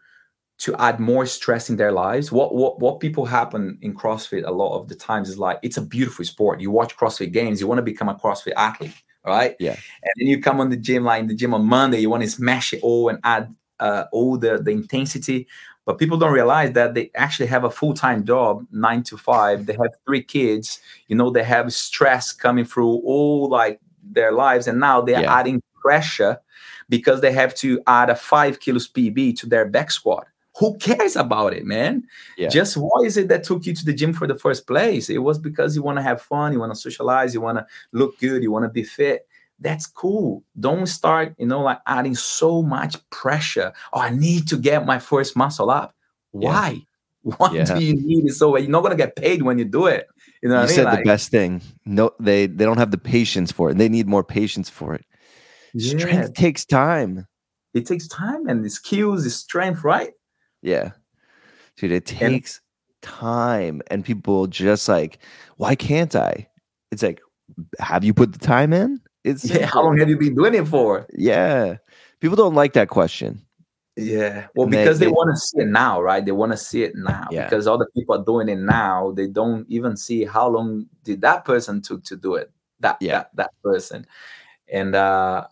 to add more stress in their lives. What what what people happen in CrossFit a lot of the times is like it's a beautiful sport. You watch CrossFit games, you want to become a CrossFit athlete, right? Yeah. And then you come on the gym, like in the gym on Monday, you want to smash it all and add uh, all the the intensity. But people don't realize that they actually have a full time job, nine to five. They have three kids. You know, they have stress coming through all like their lives, and now they're yeah. adding pressure because they have to add a five kilos PB to their back squat who cares about it, man? Yeah. Just why is it that took you to the gym for the first place? It was because you want to have fun, you want to socialize, you want to look good, you want to be fit. That's cool. Don't start, you know, like adding so much pressure. Oh, I need to get my first muscle up. Why? Yeah. What yeah. do you need? It so you're not gonna get paid when you do it. You know, you I mean? said like, the best thing. No, they they don't have the patience for it. They need more patience for it. Strength takes time. It takes time and the skills, the strength, right? Yeah. Dude, it takes and, time. And people just like, why can't I? It's like, have you put the time in? It's yeah, how long have you been doing it for? Yeah. People don't like that question. Yeah. Well, and because they, they, they want to see it now, right? They want to see it now. Yeah. Because other people are doing it now. They don't even see how long did that person took to do it. That yeah. that, that person. And uh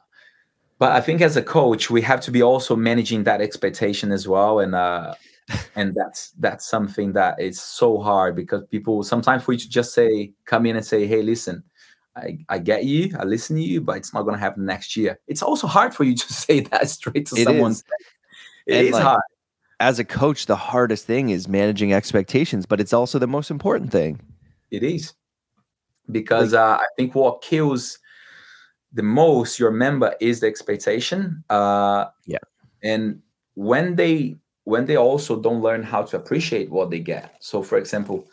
but I think as a coach, we have to be also managing that expectation as well, and uh, and that's that's something that is so hard because people sometimes for you to just say, come in and say, hey, listen, I, I get you, I listen to you, but it's not going to happen next year. It's also hard for you to say that straight to it someone. Is. It and is like, hard. As a coach, the hardest thing is managing expectations, but it's also the most important thing. It is because like, uh, I think what kills the most you remember is the expectation. Uh, yeah. And when they when they also don't learn how to appreciate what they get. So, for example,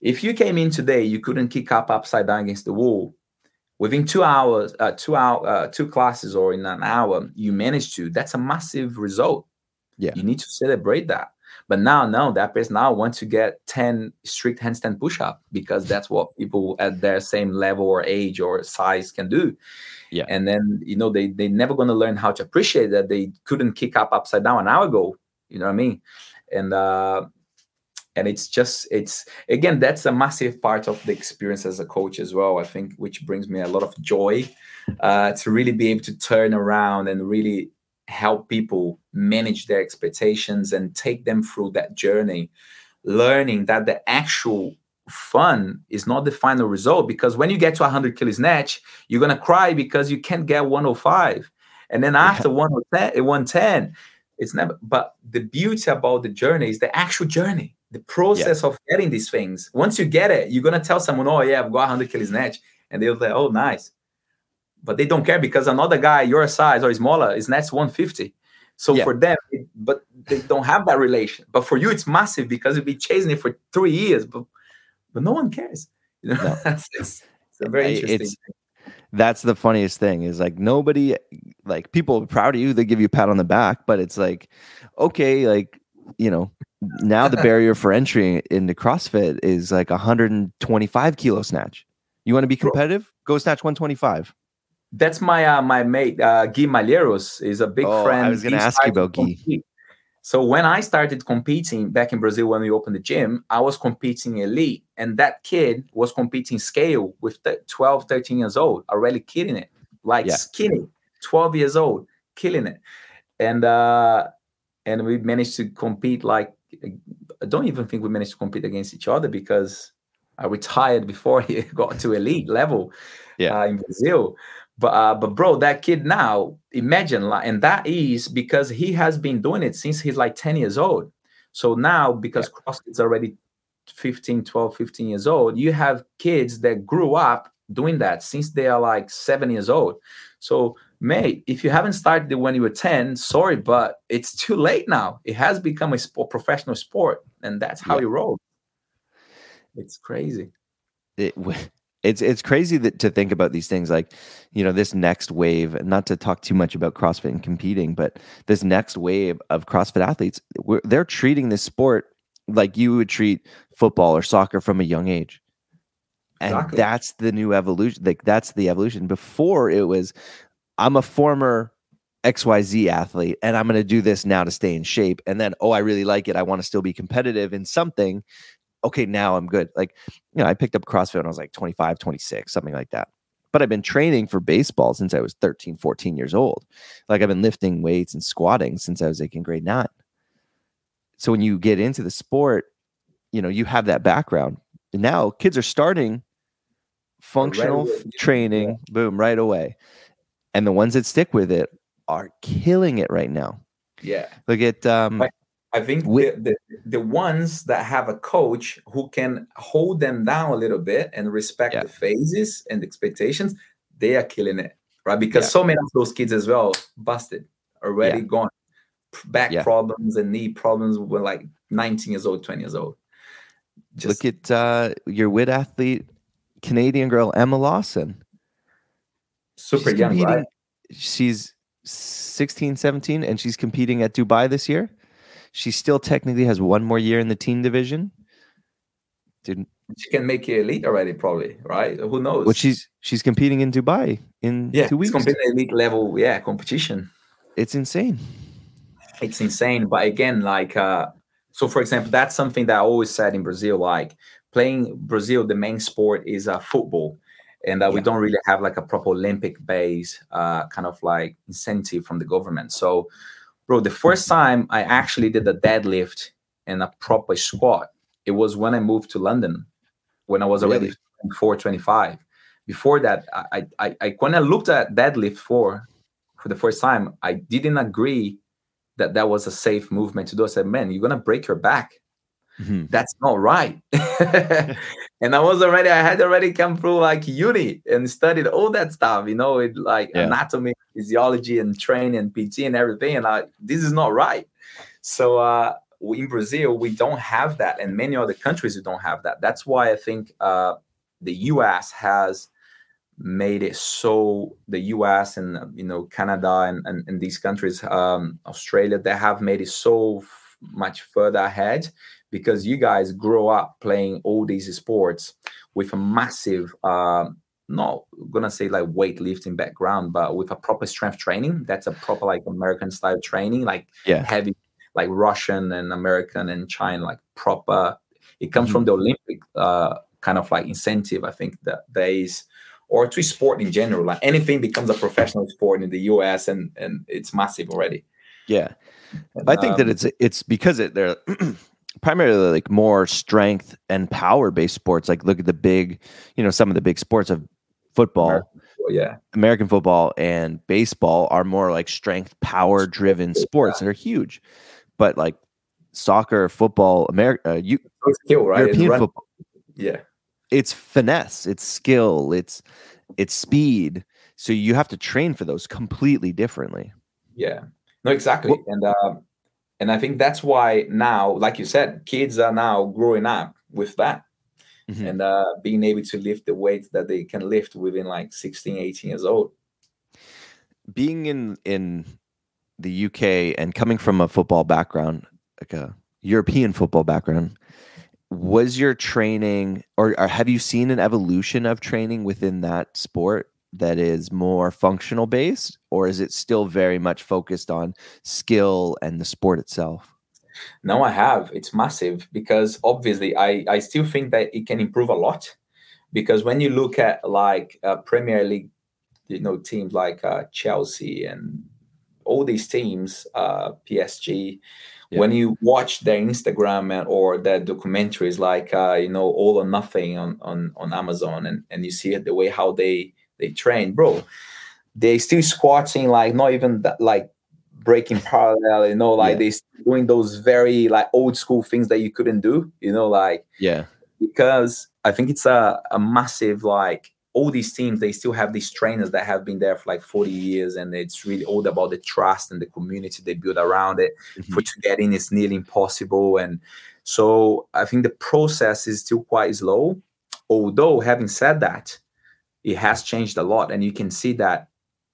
if you came in today, you couldn't kick up upside down against the wall. Within two hours, uh, two hour, uh, two classes, or in an hour, you managed to. That's a massive result. Yeah, you need to celebrate that. But now, no, that person now wants to get 10 strict handstand push-up because that's what people at their same level or age or size can do. Yeah. And then, you know, they they never gonna learn how to appreciate that they couldn't kick up upside down an hour ago. You know what I mean? And uh and it's just it's again that's a massive part of the experience as a coach as well i think which brings me a lot of joy uh, to really be able to turn around and really help people manage their expectations and take them through that journey learning that the actual fun is not the final result. Because when you get to 100 kilo snatch you're going to cry because you can't get 105 and then after yeah. Eh, 110 110 it's never but the beauty about the journey is the actual journey the process yeah. of getting these things. Once you get it you're going to tell someone oh yeah i've got 100 kilo snatch. And they'll say oh nice but they don't care because another guy your size or smaller is next 150 so yeah. for them it, but they don't have that relation. But for you it's massive because you've been chasing it for three years but but no one cares. You know no. it's, it's, very interesting it's, that's the funniest thing is like nobody like people are proud of you they give you a pat on the back but it's like okay like you know now the barrier for entry into crossfit is like 125 kilo snatch. You want to be competitive? Go snatch 125 that's my uh, my mate uh, Gui Malheiros is a big oh, friend. I was going to ask you about Guy. So when I started competing back in Brazil when we opened the gym, I was competing elite, and that kid was competing scale with 12, 13 years old, already killing it, like yeah. skinny, 12 years old, killing it, and uh, and we managed to compete like I don't even think we managed to compete against each other because I retired before he got to elite level yeah. uh, in Brazil. But uh, but bro, that kid now, imagine like, and that is because he has been doing it since he's like 10 years old. So now, because yeah. CrossFit's already 15, 12, 15 years old, you have kids that grew up doing that since they are like seven years old. So, mate, if you haven't started it when you were 10, sorry, but it's too late now. It has become a sport, professional sport, and that's how yeah. you roll. It's crazy. It, it's it's crazy that to think about these things like you know this next wave not to talk too much about crossfit and competing but this next wave of crossfit athletes they're treating this sport like you would treat football or soccer from a young age. And exactly. that's the new evolution like that's the evolution. Before it was i'm a former xyz athlete and i'm going to do this now to stay in shape and then oh i really like it i want to still be competitive in something okay, now I'm good. Like, you know, I picked up CrossFit when I was like 25, 26, something like that. But I've been training for baseball since I was 13, 14 years old. Like I've been lifting weights and squatting since I was like in grade nine. So when you get into the sport, you know, you have that background. And now kids are starting functional right training, yeah. boom, right away. And the ones that stick with it are killing it right now. Yeah. Look at um I think the, the, the ones that have a coach who can hold them down a little bit and respect yeah. the phases and expectations, they are killing it, right? Because yeah. so many of those kids as well busted, already yeah. gone, back problems and knee problems when like 19 years old, 20 years old. Just, Look at uh, your WIT athlete, Canadian girl Emma Lawson. Super she's young, right? She's 16, 17, and she's competing at Dubai this year. She still technically has one more year in the team division. Didn't she can make it elite already, probably, right? Who knows? But she's she's competing in Dubai in yeah, two weeks. competing elite level, yeah, competition. It's insane. It's insane. But again, like uh so for example, that's something that I always said in Brazil, like playing Brazil, the main sport is uh, football. And uh, yeah. we don't really have like a proper Olympic base uh, kind of like incentive from the government. So bro, the first time I actually did a deadlift and a proper squat, it was when I moved to London, when I was already really? 425. Before that, I, I, I when I looked at deadlift for for the first time, I didn't agree that that was a safe movement to do. I said, man, you're gonna break your back. Mm-hmm. That's not right. and I was already, I had already come through like uni and studied all that stuff, you know, it like yeah. anatomy, physiology, and training and PT and everything. And like, this is not right. So uh, in Brazil, we don't have that, and many other countries we don't have that. That's why I think uh, the US has made it so the US and you know Canada and, and, and these countries, um, Australia, they have made it so much further ahead because you guys grow up playing all these sports with a massive uh, not gonna say like weightlifting background, but with a proper strength training. That's a proper like American style training, like yeah. heavy, like Russian and American and China, like proper. It comes mm-hmm. from the Olympic uh, kind of like incentive, I think that there is, or to sport in general. Like anything becomes a professional sport in the US, and and it's massive already. Yeah, and, I think um, that it's it's because it they're primarily like more strength and power based sports. Like look at the big, you know, some of the big sports of football, American, yeah, American football and baseball are more like strength, power driven sports that are huge. But like soccer, football, America, uh, you skill, right? European football, yeah, it's finesse, it's skill, it's it's speed. So you have to train for those completely differently. Yeah, no, exactly, well, and uh, and I think that's why now, like you said, kids are now growing up with that mm-hmm. and uh, being able to lift the weights that they can lift within like 16 18 years old being in in the uk and coming from a football background like a european football background was your training or, or have you seen an evolution of training within that sport that is more functional based or is it still very much focused on skill and the sport itself now I have. It's massive because obviously I, I still think that it can improve a lot. Because when you look at like uh, Premier League, you know, teams like uh, Chelsea and all these teams, uh, PSG, yeah. when you watch their Instagram and, or their documentaries like uh, you know All or Nothing on on, on Amazon, and, and you see the way how they they train, bro, they still squatting like not even that like breaking parallel, you know, like yeah. they doing those very like old school things that you couldn't do, you know, like yeah. Because I think it's a, a massive like all these teams they still have these trainers that have been there for like 40 years and it's really all about the trust and the community they build around it mm-hmm. for to get in it's nearly impossible and so i think the process is still quite slow although having said that it has changed a lot and you can see that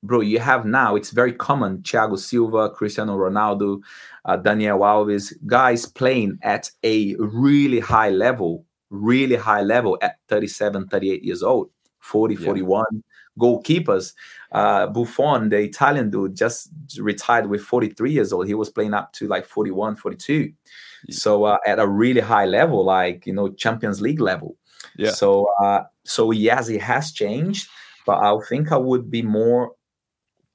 bro, you have now, it's very common, Thiago Silva, Cristiano Ronaldo, uh, Daniel Alves, guys playing at a really high level, really high level at 37, 38 years old, 40, yeah. 41. Goalkeepers, uh, Buffon, the Italian dude, just retired with 43 years old. He was playing up to like 41, 42. Yeah. So uh, at a really high level, like, you know, Champions League level. Yeah. So, uh, so yes, it has changed, but I think I would be more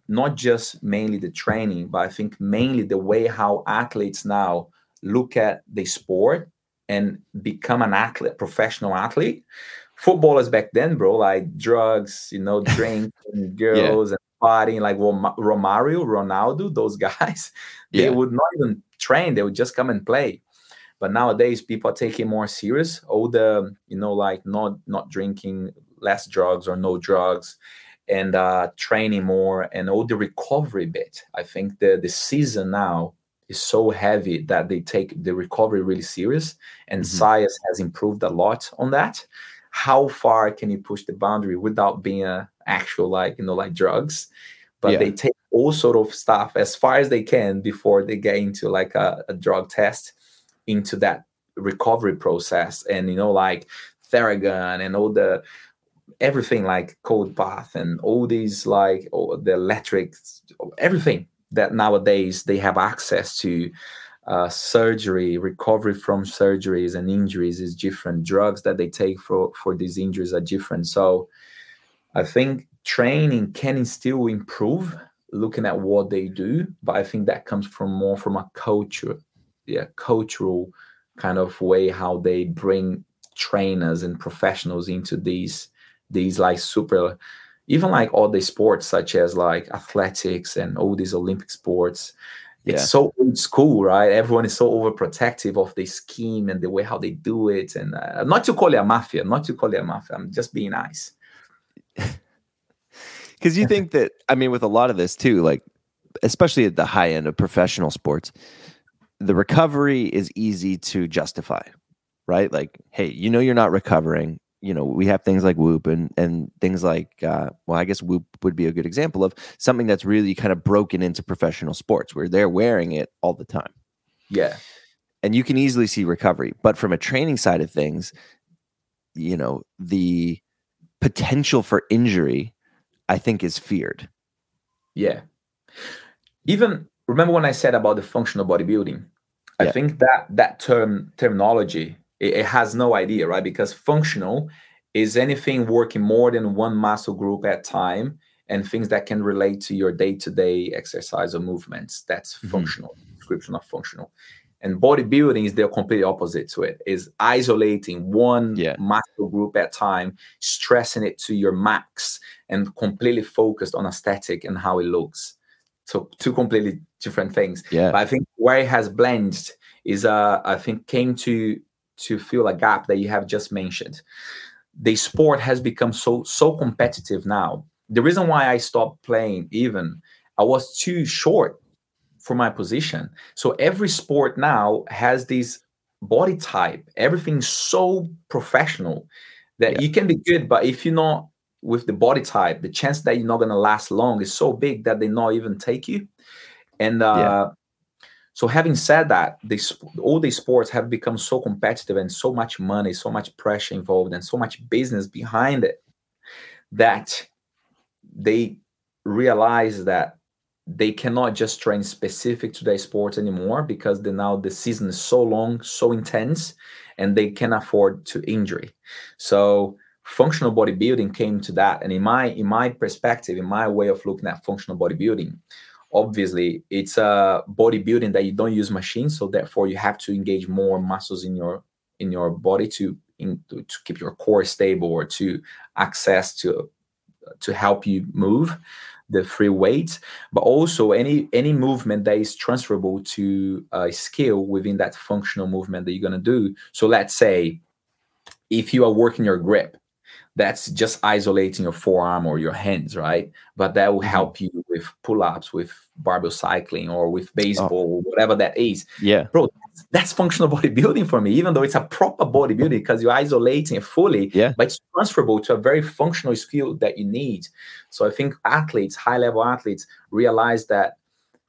not just mainly the training, but I think mainly the way how athletes now look at the sport and become an athlete, professional athlete. Footballers back then, bro, like drugs, you know, drink and girls yeah. and partying, like Romario, Ronaldo, those guys, they yeah. would not even train; they would just come and play. But nowadays, people are taking more serious. All the, you know, like not not drinking, less drugs or no drugs and uh, training more and all the recovery bit. I think the the season now is so heavy that they take the recovery really serious, and mm-hmm. science has improved a lot on that. How far can you push the boundary without being a actual like you know like drugs? But yeah. they take all sort of stuff as far as they can before they get into like a, a drug test into that recovery process, and you know like Theragun and all the everything like cold bath and all these like the electric everything that nowadays they have access to uh, surgery recovery from surgeries and injuries is different. Drugs that they take for for these injuries are different. So i think training can still improve looking at what they do but i think that comes from more from a culture yeah cultural kind of way how they bring trainers and professionals into these these like super even like all the sports such as like athletics and all these olympic sports. Yeah. it's so old school right? Everyone is so overprotective of the scheme and the way how they do it. And uh, not to call it a mafia not to call it a mafia i'm just being nice. Because you think that i mean with a lot of this too like especially at the high end of professional sports the recovery is easy to justify right like hey you know you're not recovering you know we have things like whoop and and things like uh, well i guess whoop would be a good example of something that's really kind of broken into professional sports where they're wearing it all the time Yeah. And you can easily see recovery. But from a training side of things, you know, the potential for injury, I think, is feared. Yeah. Even remember when I said about the functional bodybuilding? Yeah. I think that that term terminology it, it has no idea, right? Because functional is anything working more than one muscle group at time and things that can relate to your day-to-day exercise or movements. That's mm-hmm. functional description of functional. And bodybuilding is the complete opposite to it. Is isolating one yeah. muscle group at time, stressing it to your max, and completely focused on aesthetic and how it looks. So two completely different things. Yeah. But I think where it has blended is uh I think came to to fill a gap that you have just mentioned. The sport has become so so competitive now. The reason why I stopped playing even I was too short for my position. So every sport now has this body type. Everything's so professional that yeah. you can be good, but if you're not with the body type, the chance that you're not going to last long is so big that they not even take you. And uh, yeah. so, having said that, this all these sports have become so competitive and so much money, so much pressure involved, and so much business behind it that they realize that they cannot just train specific to their sport anymore because the, now the season is so long, so intense, and they can afford to injury. So functional bodybuilding came to that. And in my in my perspective, in my way of looking at functional bodybuilding, obviously it's a bodybuilding that you don't use machines, so therefore you have to engage more muscles in your in your body to in, to, to keep your core stable or to access to to help you move the free weights, but also any any movement that is transferable to a skill within that functional movement that you're gonna do. So let's say if you are working your grip, that's just isolating your forearm or your hands, right? But that will mm-hmm. help you with pull-ups, with barbell cycling, or with baseball, oh. whatever that is. Yeah, bro, that's functional bodybuilding for me, even though it's a proper bodybuilding because you're isolating it fully, yeah. but it's transferable to a very functional skill that you need. So I think athletes, high level athletes, realize that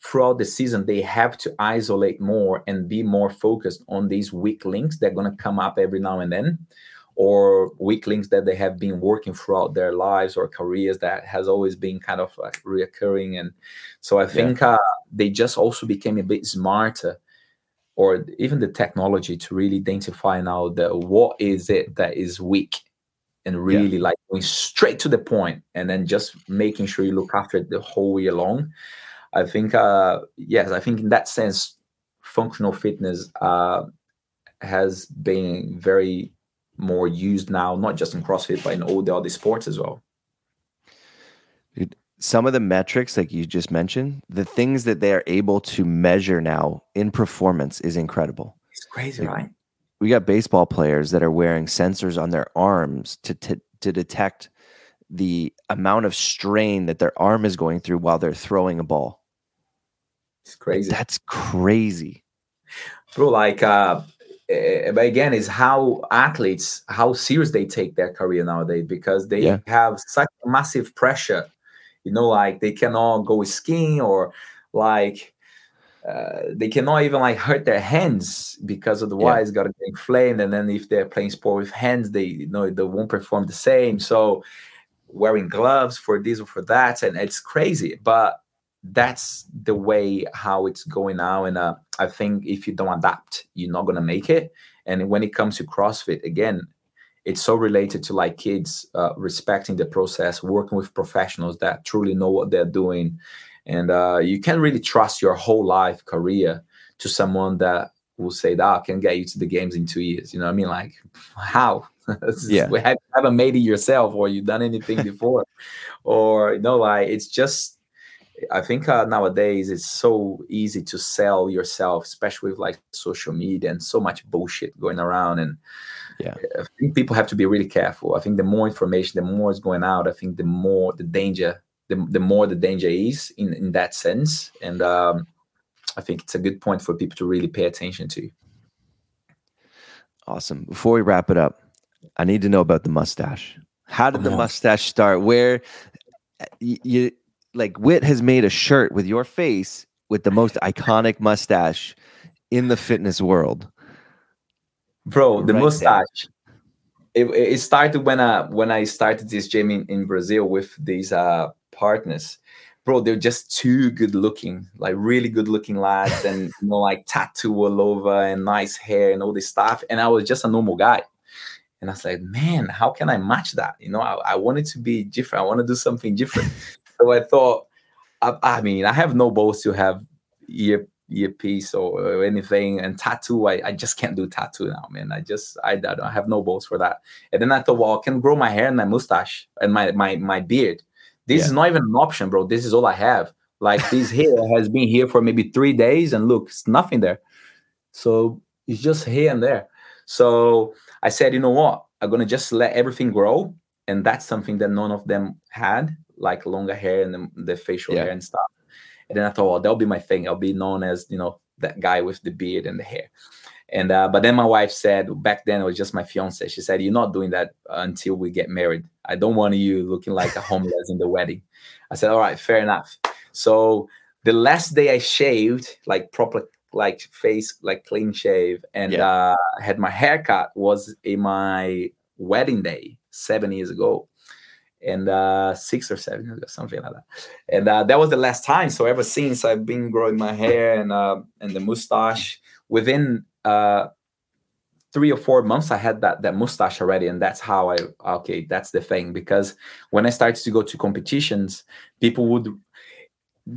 throughout the season they have to isolate more and be more focused on these weak links that are going to come up every now and then or weak links that they have been working throughout their lives or careers that has always been kind of like reoccurring and so i think yeah. uh, they just also became a bit smarter or even the technology to really identify now the what is it that is weak and really yeah. like going straight to the point and then just making sure you look after it the whole year long i think uh yes i think in that sense functional fitness uh has been very more used now not just in crossfit but in all the other sports as well. Some of the metrics like you just mentioned the things that they are able to measure now in performance is incredible. It's crazy like, right? we got baseball players that are wearing sensors on their arms to, to to detect the amount of strain that their arm is going through while they're throwing a ball. It's crazy. that's crazy. Bro like uh eh, but again is how athletes how serious they take their career nowadays because they yeah. have such massive pressure you know like they cannot go skiing or like uh, they cannot even like hurt their hands because otherwise yeah. it's got to get inflamed and then if they're playing sport with hands they you know they won't perform the same so wearing gloves for this or for that and it's crazy but that's the way how it's going now and uh, i think if you don't adapt you're not going to make it. And when it comes to crossfit again it's so related to like kids uh, respecting the process working with professionals that truly know what they're doing. And uh, you can't really trust your whole life career to someone that will say that oh, can get you to the games in two years. You know what i mean? Like how? Yeah. We haven't made it yourself or you've done anything before. Or you know like it's just I think uh, nowadays it's so easy to sell yourself, especially with like social media and so much bullshit going around. And yeah. I think people have to be really careful. I think the more information the more is going out i think the more the danger the, the more the danger is in in that sense. And um, i think it's a good point for people to really pay attention to. Awesome. Before we wrap it up i need to know about the mustache. How did the mustache start? Where you, you like WIT has made a shirt with your face with the most iconic mustache in the fitness world? Bro, the right mustache. It, it started when I when I started this gym in, in Brazil with these uh partners. Bro, they're just too good looking, like really good looking lads, and you know, like tattoo all over and nice hair and all this stuff. And I was just a normal guy. And I was like, man, how can I match that? You know, I, I wanted to be different. I want to do something different. So I thought, I, I, mean, I have no balls to have ear earpiece or, or anything and tattoo. I, I just can't do tattoo now, man. I just I, I don't I have no balls for that. And then I thought, well, I can grow my hair and my mustache and my my my beard. This yeah. is not even an option, bro. This is all I have. Like this hair has been here for maybe three days, and look, it's nothing there. So it's just here and there. So I said, you know what? I'm gonna just let everything grow, and that's something that none of them had, like longer hair and the, the facial yeah. hair and stuff. And then I thought, well, that'll be my thing. I'll be known as you know that guy with the beard and the hair. And uh, but then my wife said back then it was just my fiance. She said, "You're not doing that until we get married. I don't want you looking like a homeless in the wedding." I said, "All right, fair enough." So the last day I shaved, like proper like face like clean shave and yeah. uh had my haircut was in my wedding day seven years ago and uh six or seven years ago, something like that and uh that was the last time so ever since i've been growing my hair and uh and the mustache within uh three or four months i had that that mustache already and that's how i okay that's the thing because when i started to go to competitions people would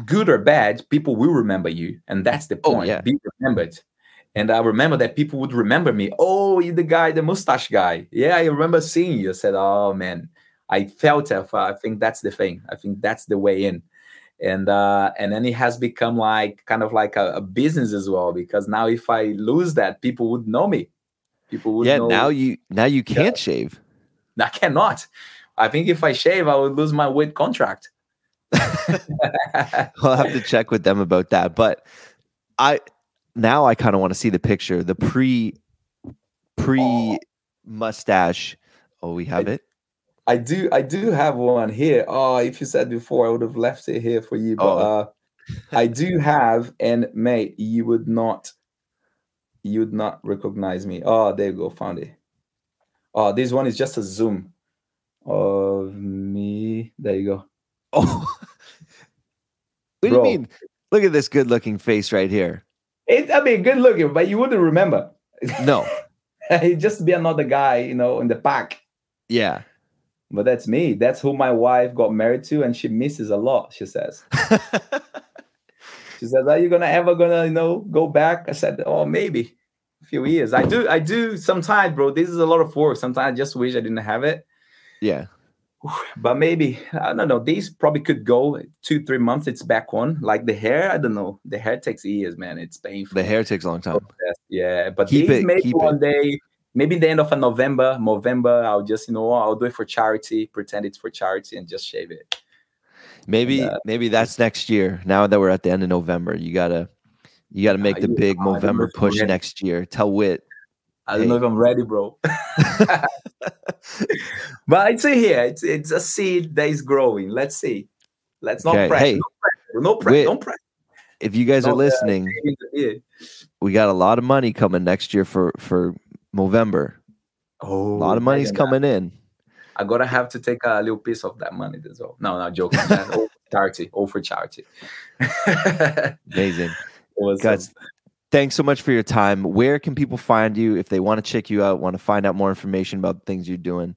good or bad, people will remember you, and that's the oh, point. Oh, yeah. Be remembered. And I remember that people would remember me. Oh, you're the guy, the mustache guy. Yeah, I remember seeing you. I said, oh man, I felt it. I think that's the thing. I think that's the way in. And uh, and then it has become like kind of like a, a business as well because now if I lose that, people would know me. People would. Yeah. Know, now you now you can't yeah. shave. I cannot. I think if I shave, I would lose my weight contract. I'll have to check with them about that. But I now I kind of want to see the picture, the pre pre mustache. Oh, we have it. I do. I do have one here. Oh, if you said before, I would have left it here for you. But oh. uh, I do have, and mate, you would not, you would not recognize me. Oh, there you go, found it. Oh, this one is just a zoom of me. There you go. Oh, what do you mean? Look at this good looking face right here. It, I mean, good looking, but you wouldn't remember. No. He'd just be another guy, you know, in the pack. Yeah. But that's me. That's who my wife got married to, and she misses a lot, she says. she says, Are you gonna ever gonna, you know, go back? I said, Oh, maybe a few years. I do, I do sometimes, bro. This is a lot of work. Sometimes I just wish I didn't have it. Yeah but maybe I don't know. These probably could go two, three months. It's back on. Like the hair, I don't know. The hair takes years, man. It's painful. The hair takes a long time. Yeah, but keep these it, maybe one it. day, maybe in the end of a November, November, I'll just you know I'll do it for charity, pretend it's for charity, and just shave it. Maybe and, uh, maybe that's next year. Now that we're at the end of November, you gotta you gotta make the big November push next year. Tell WIT I don't hey. know if I'm ready, bro. but I'd say here, it's it's a seed that is growing. Let's see. Let's not okay. press. Hey, no pressure. No. Don't press. If you guys are listening, uh, we got a lot of money coming next year for for November. Oh, a lot of money's coming in. I gotta have to take a little piece of that money as well. No, no, joking. all charity. All for charity. Amazing. Awesome. Guys, thanks so much for your time. Where can people find you if they want to check you out, want to find out more information about the things you're doing?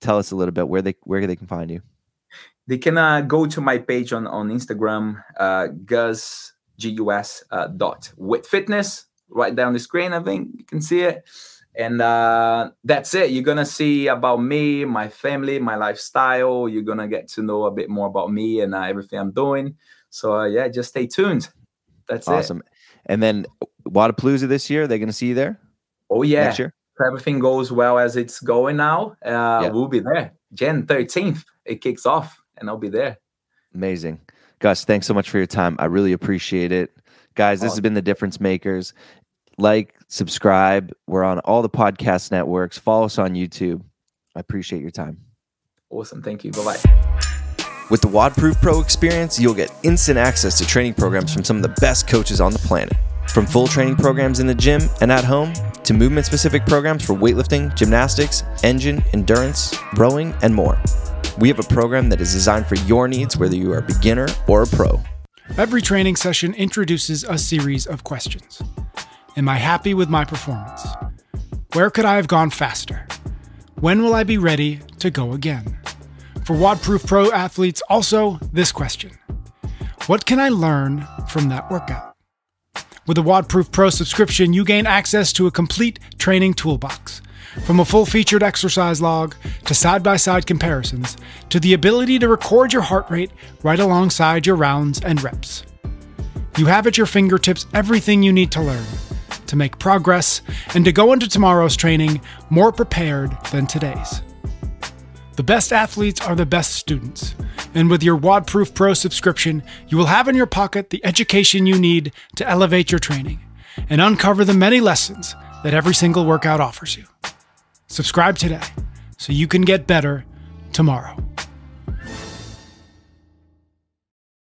Tell us a little bit where they where they can find you. They can uh, go to my page on on Instagram, uh, Gus Gus uh, dot with fitness right down the screen. I think you can see it. And uh, that's it. You're gonna see about me, my family, my lifestyle. You're gonna get to know a bit more about me and uh, everything I'm doing. So uh, yeah, just stay tuned. That's awesome. It. And then Wodapalooza this year, they're going to see you there? Oh, yeah. Next year? If everything goes well as it's going now, uh, yeah. we'll be there. Jan 13th, it kicks off, and I'll be there. Amazing. Gus, thanks so much for your time. I really appreciate it. Guys, this has been the Difference Makers. Like, subscribe. We're on all the podcast networks. Follow us on YouTube. I appreciate your time. Awesome. Thank you. Bye bye. With the WODproof Pro experience, you'll get instant access to training programs from some of the best coaches on the planet. From full training programs in the gym and at home to movement specific programs for weightlifting, gymnastics, engine, endurance, rowing, and more. We have a program that is designed for your needs, whether you are a beginner or a pro. Every training session introduces a series of questions Am I happy with my performance? Where could I have gone faster? When will I be ready to go again? For WODProof Pro athletes, also this question What can I learn from that workout? With a WODProof Pro subscription, you gain access to a complete training toolbox. From a full featured exercise log to side by side comparisons to the ability to record your heart rate right alongside your rounds and reps. You have at your fingertips everything you need to learn to make progress and to go into tomorrow's training more prepared than today's. The best athletes are the best students. And with your WODProof Pro subscription, you will have in your pocket the education you need to elevate your training and uncover the many lessons that every single workout offers you. Subscribe today so you can get better tomorrow.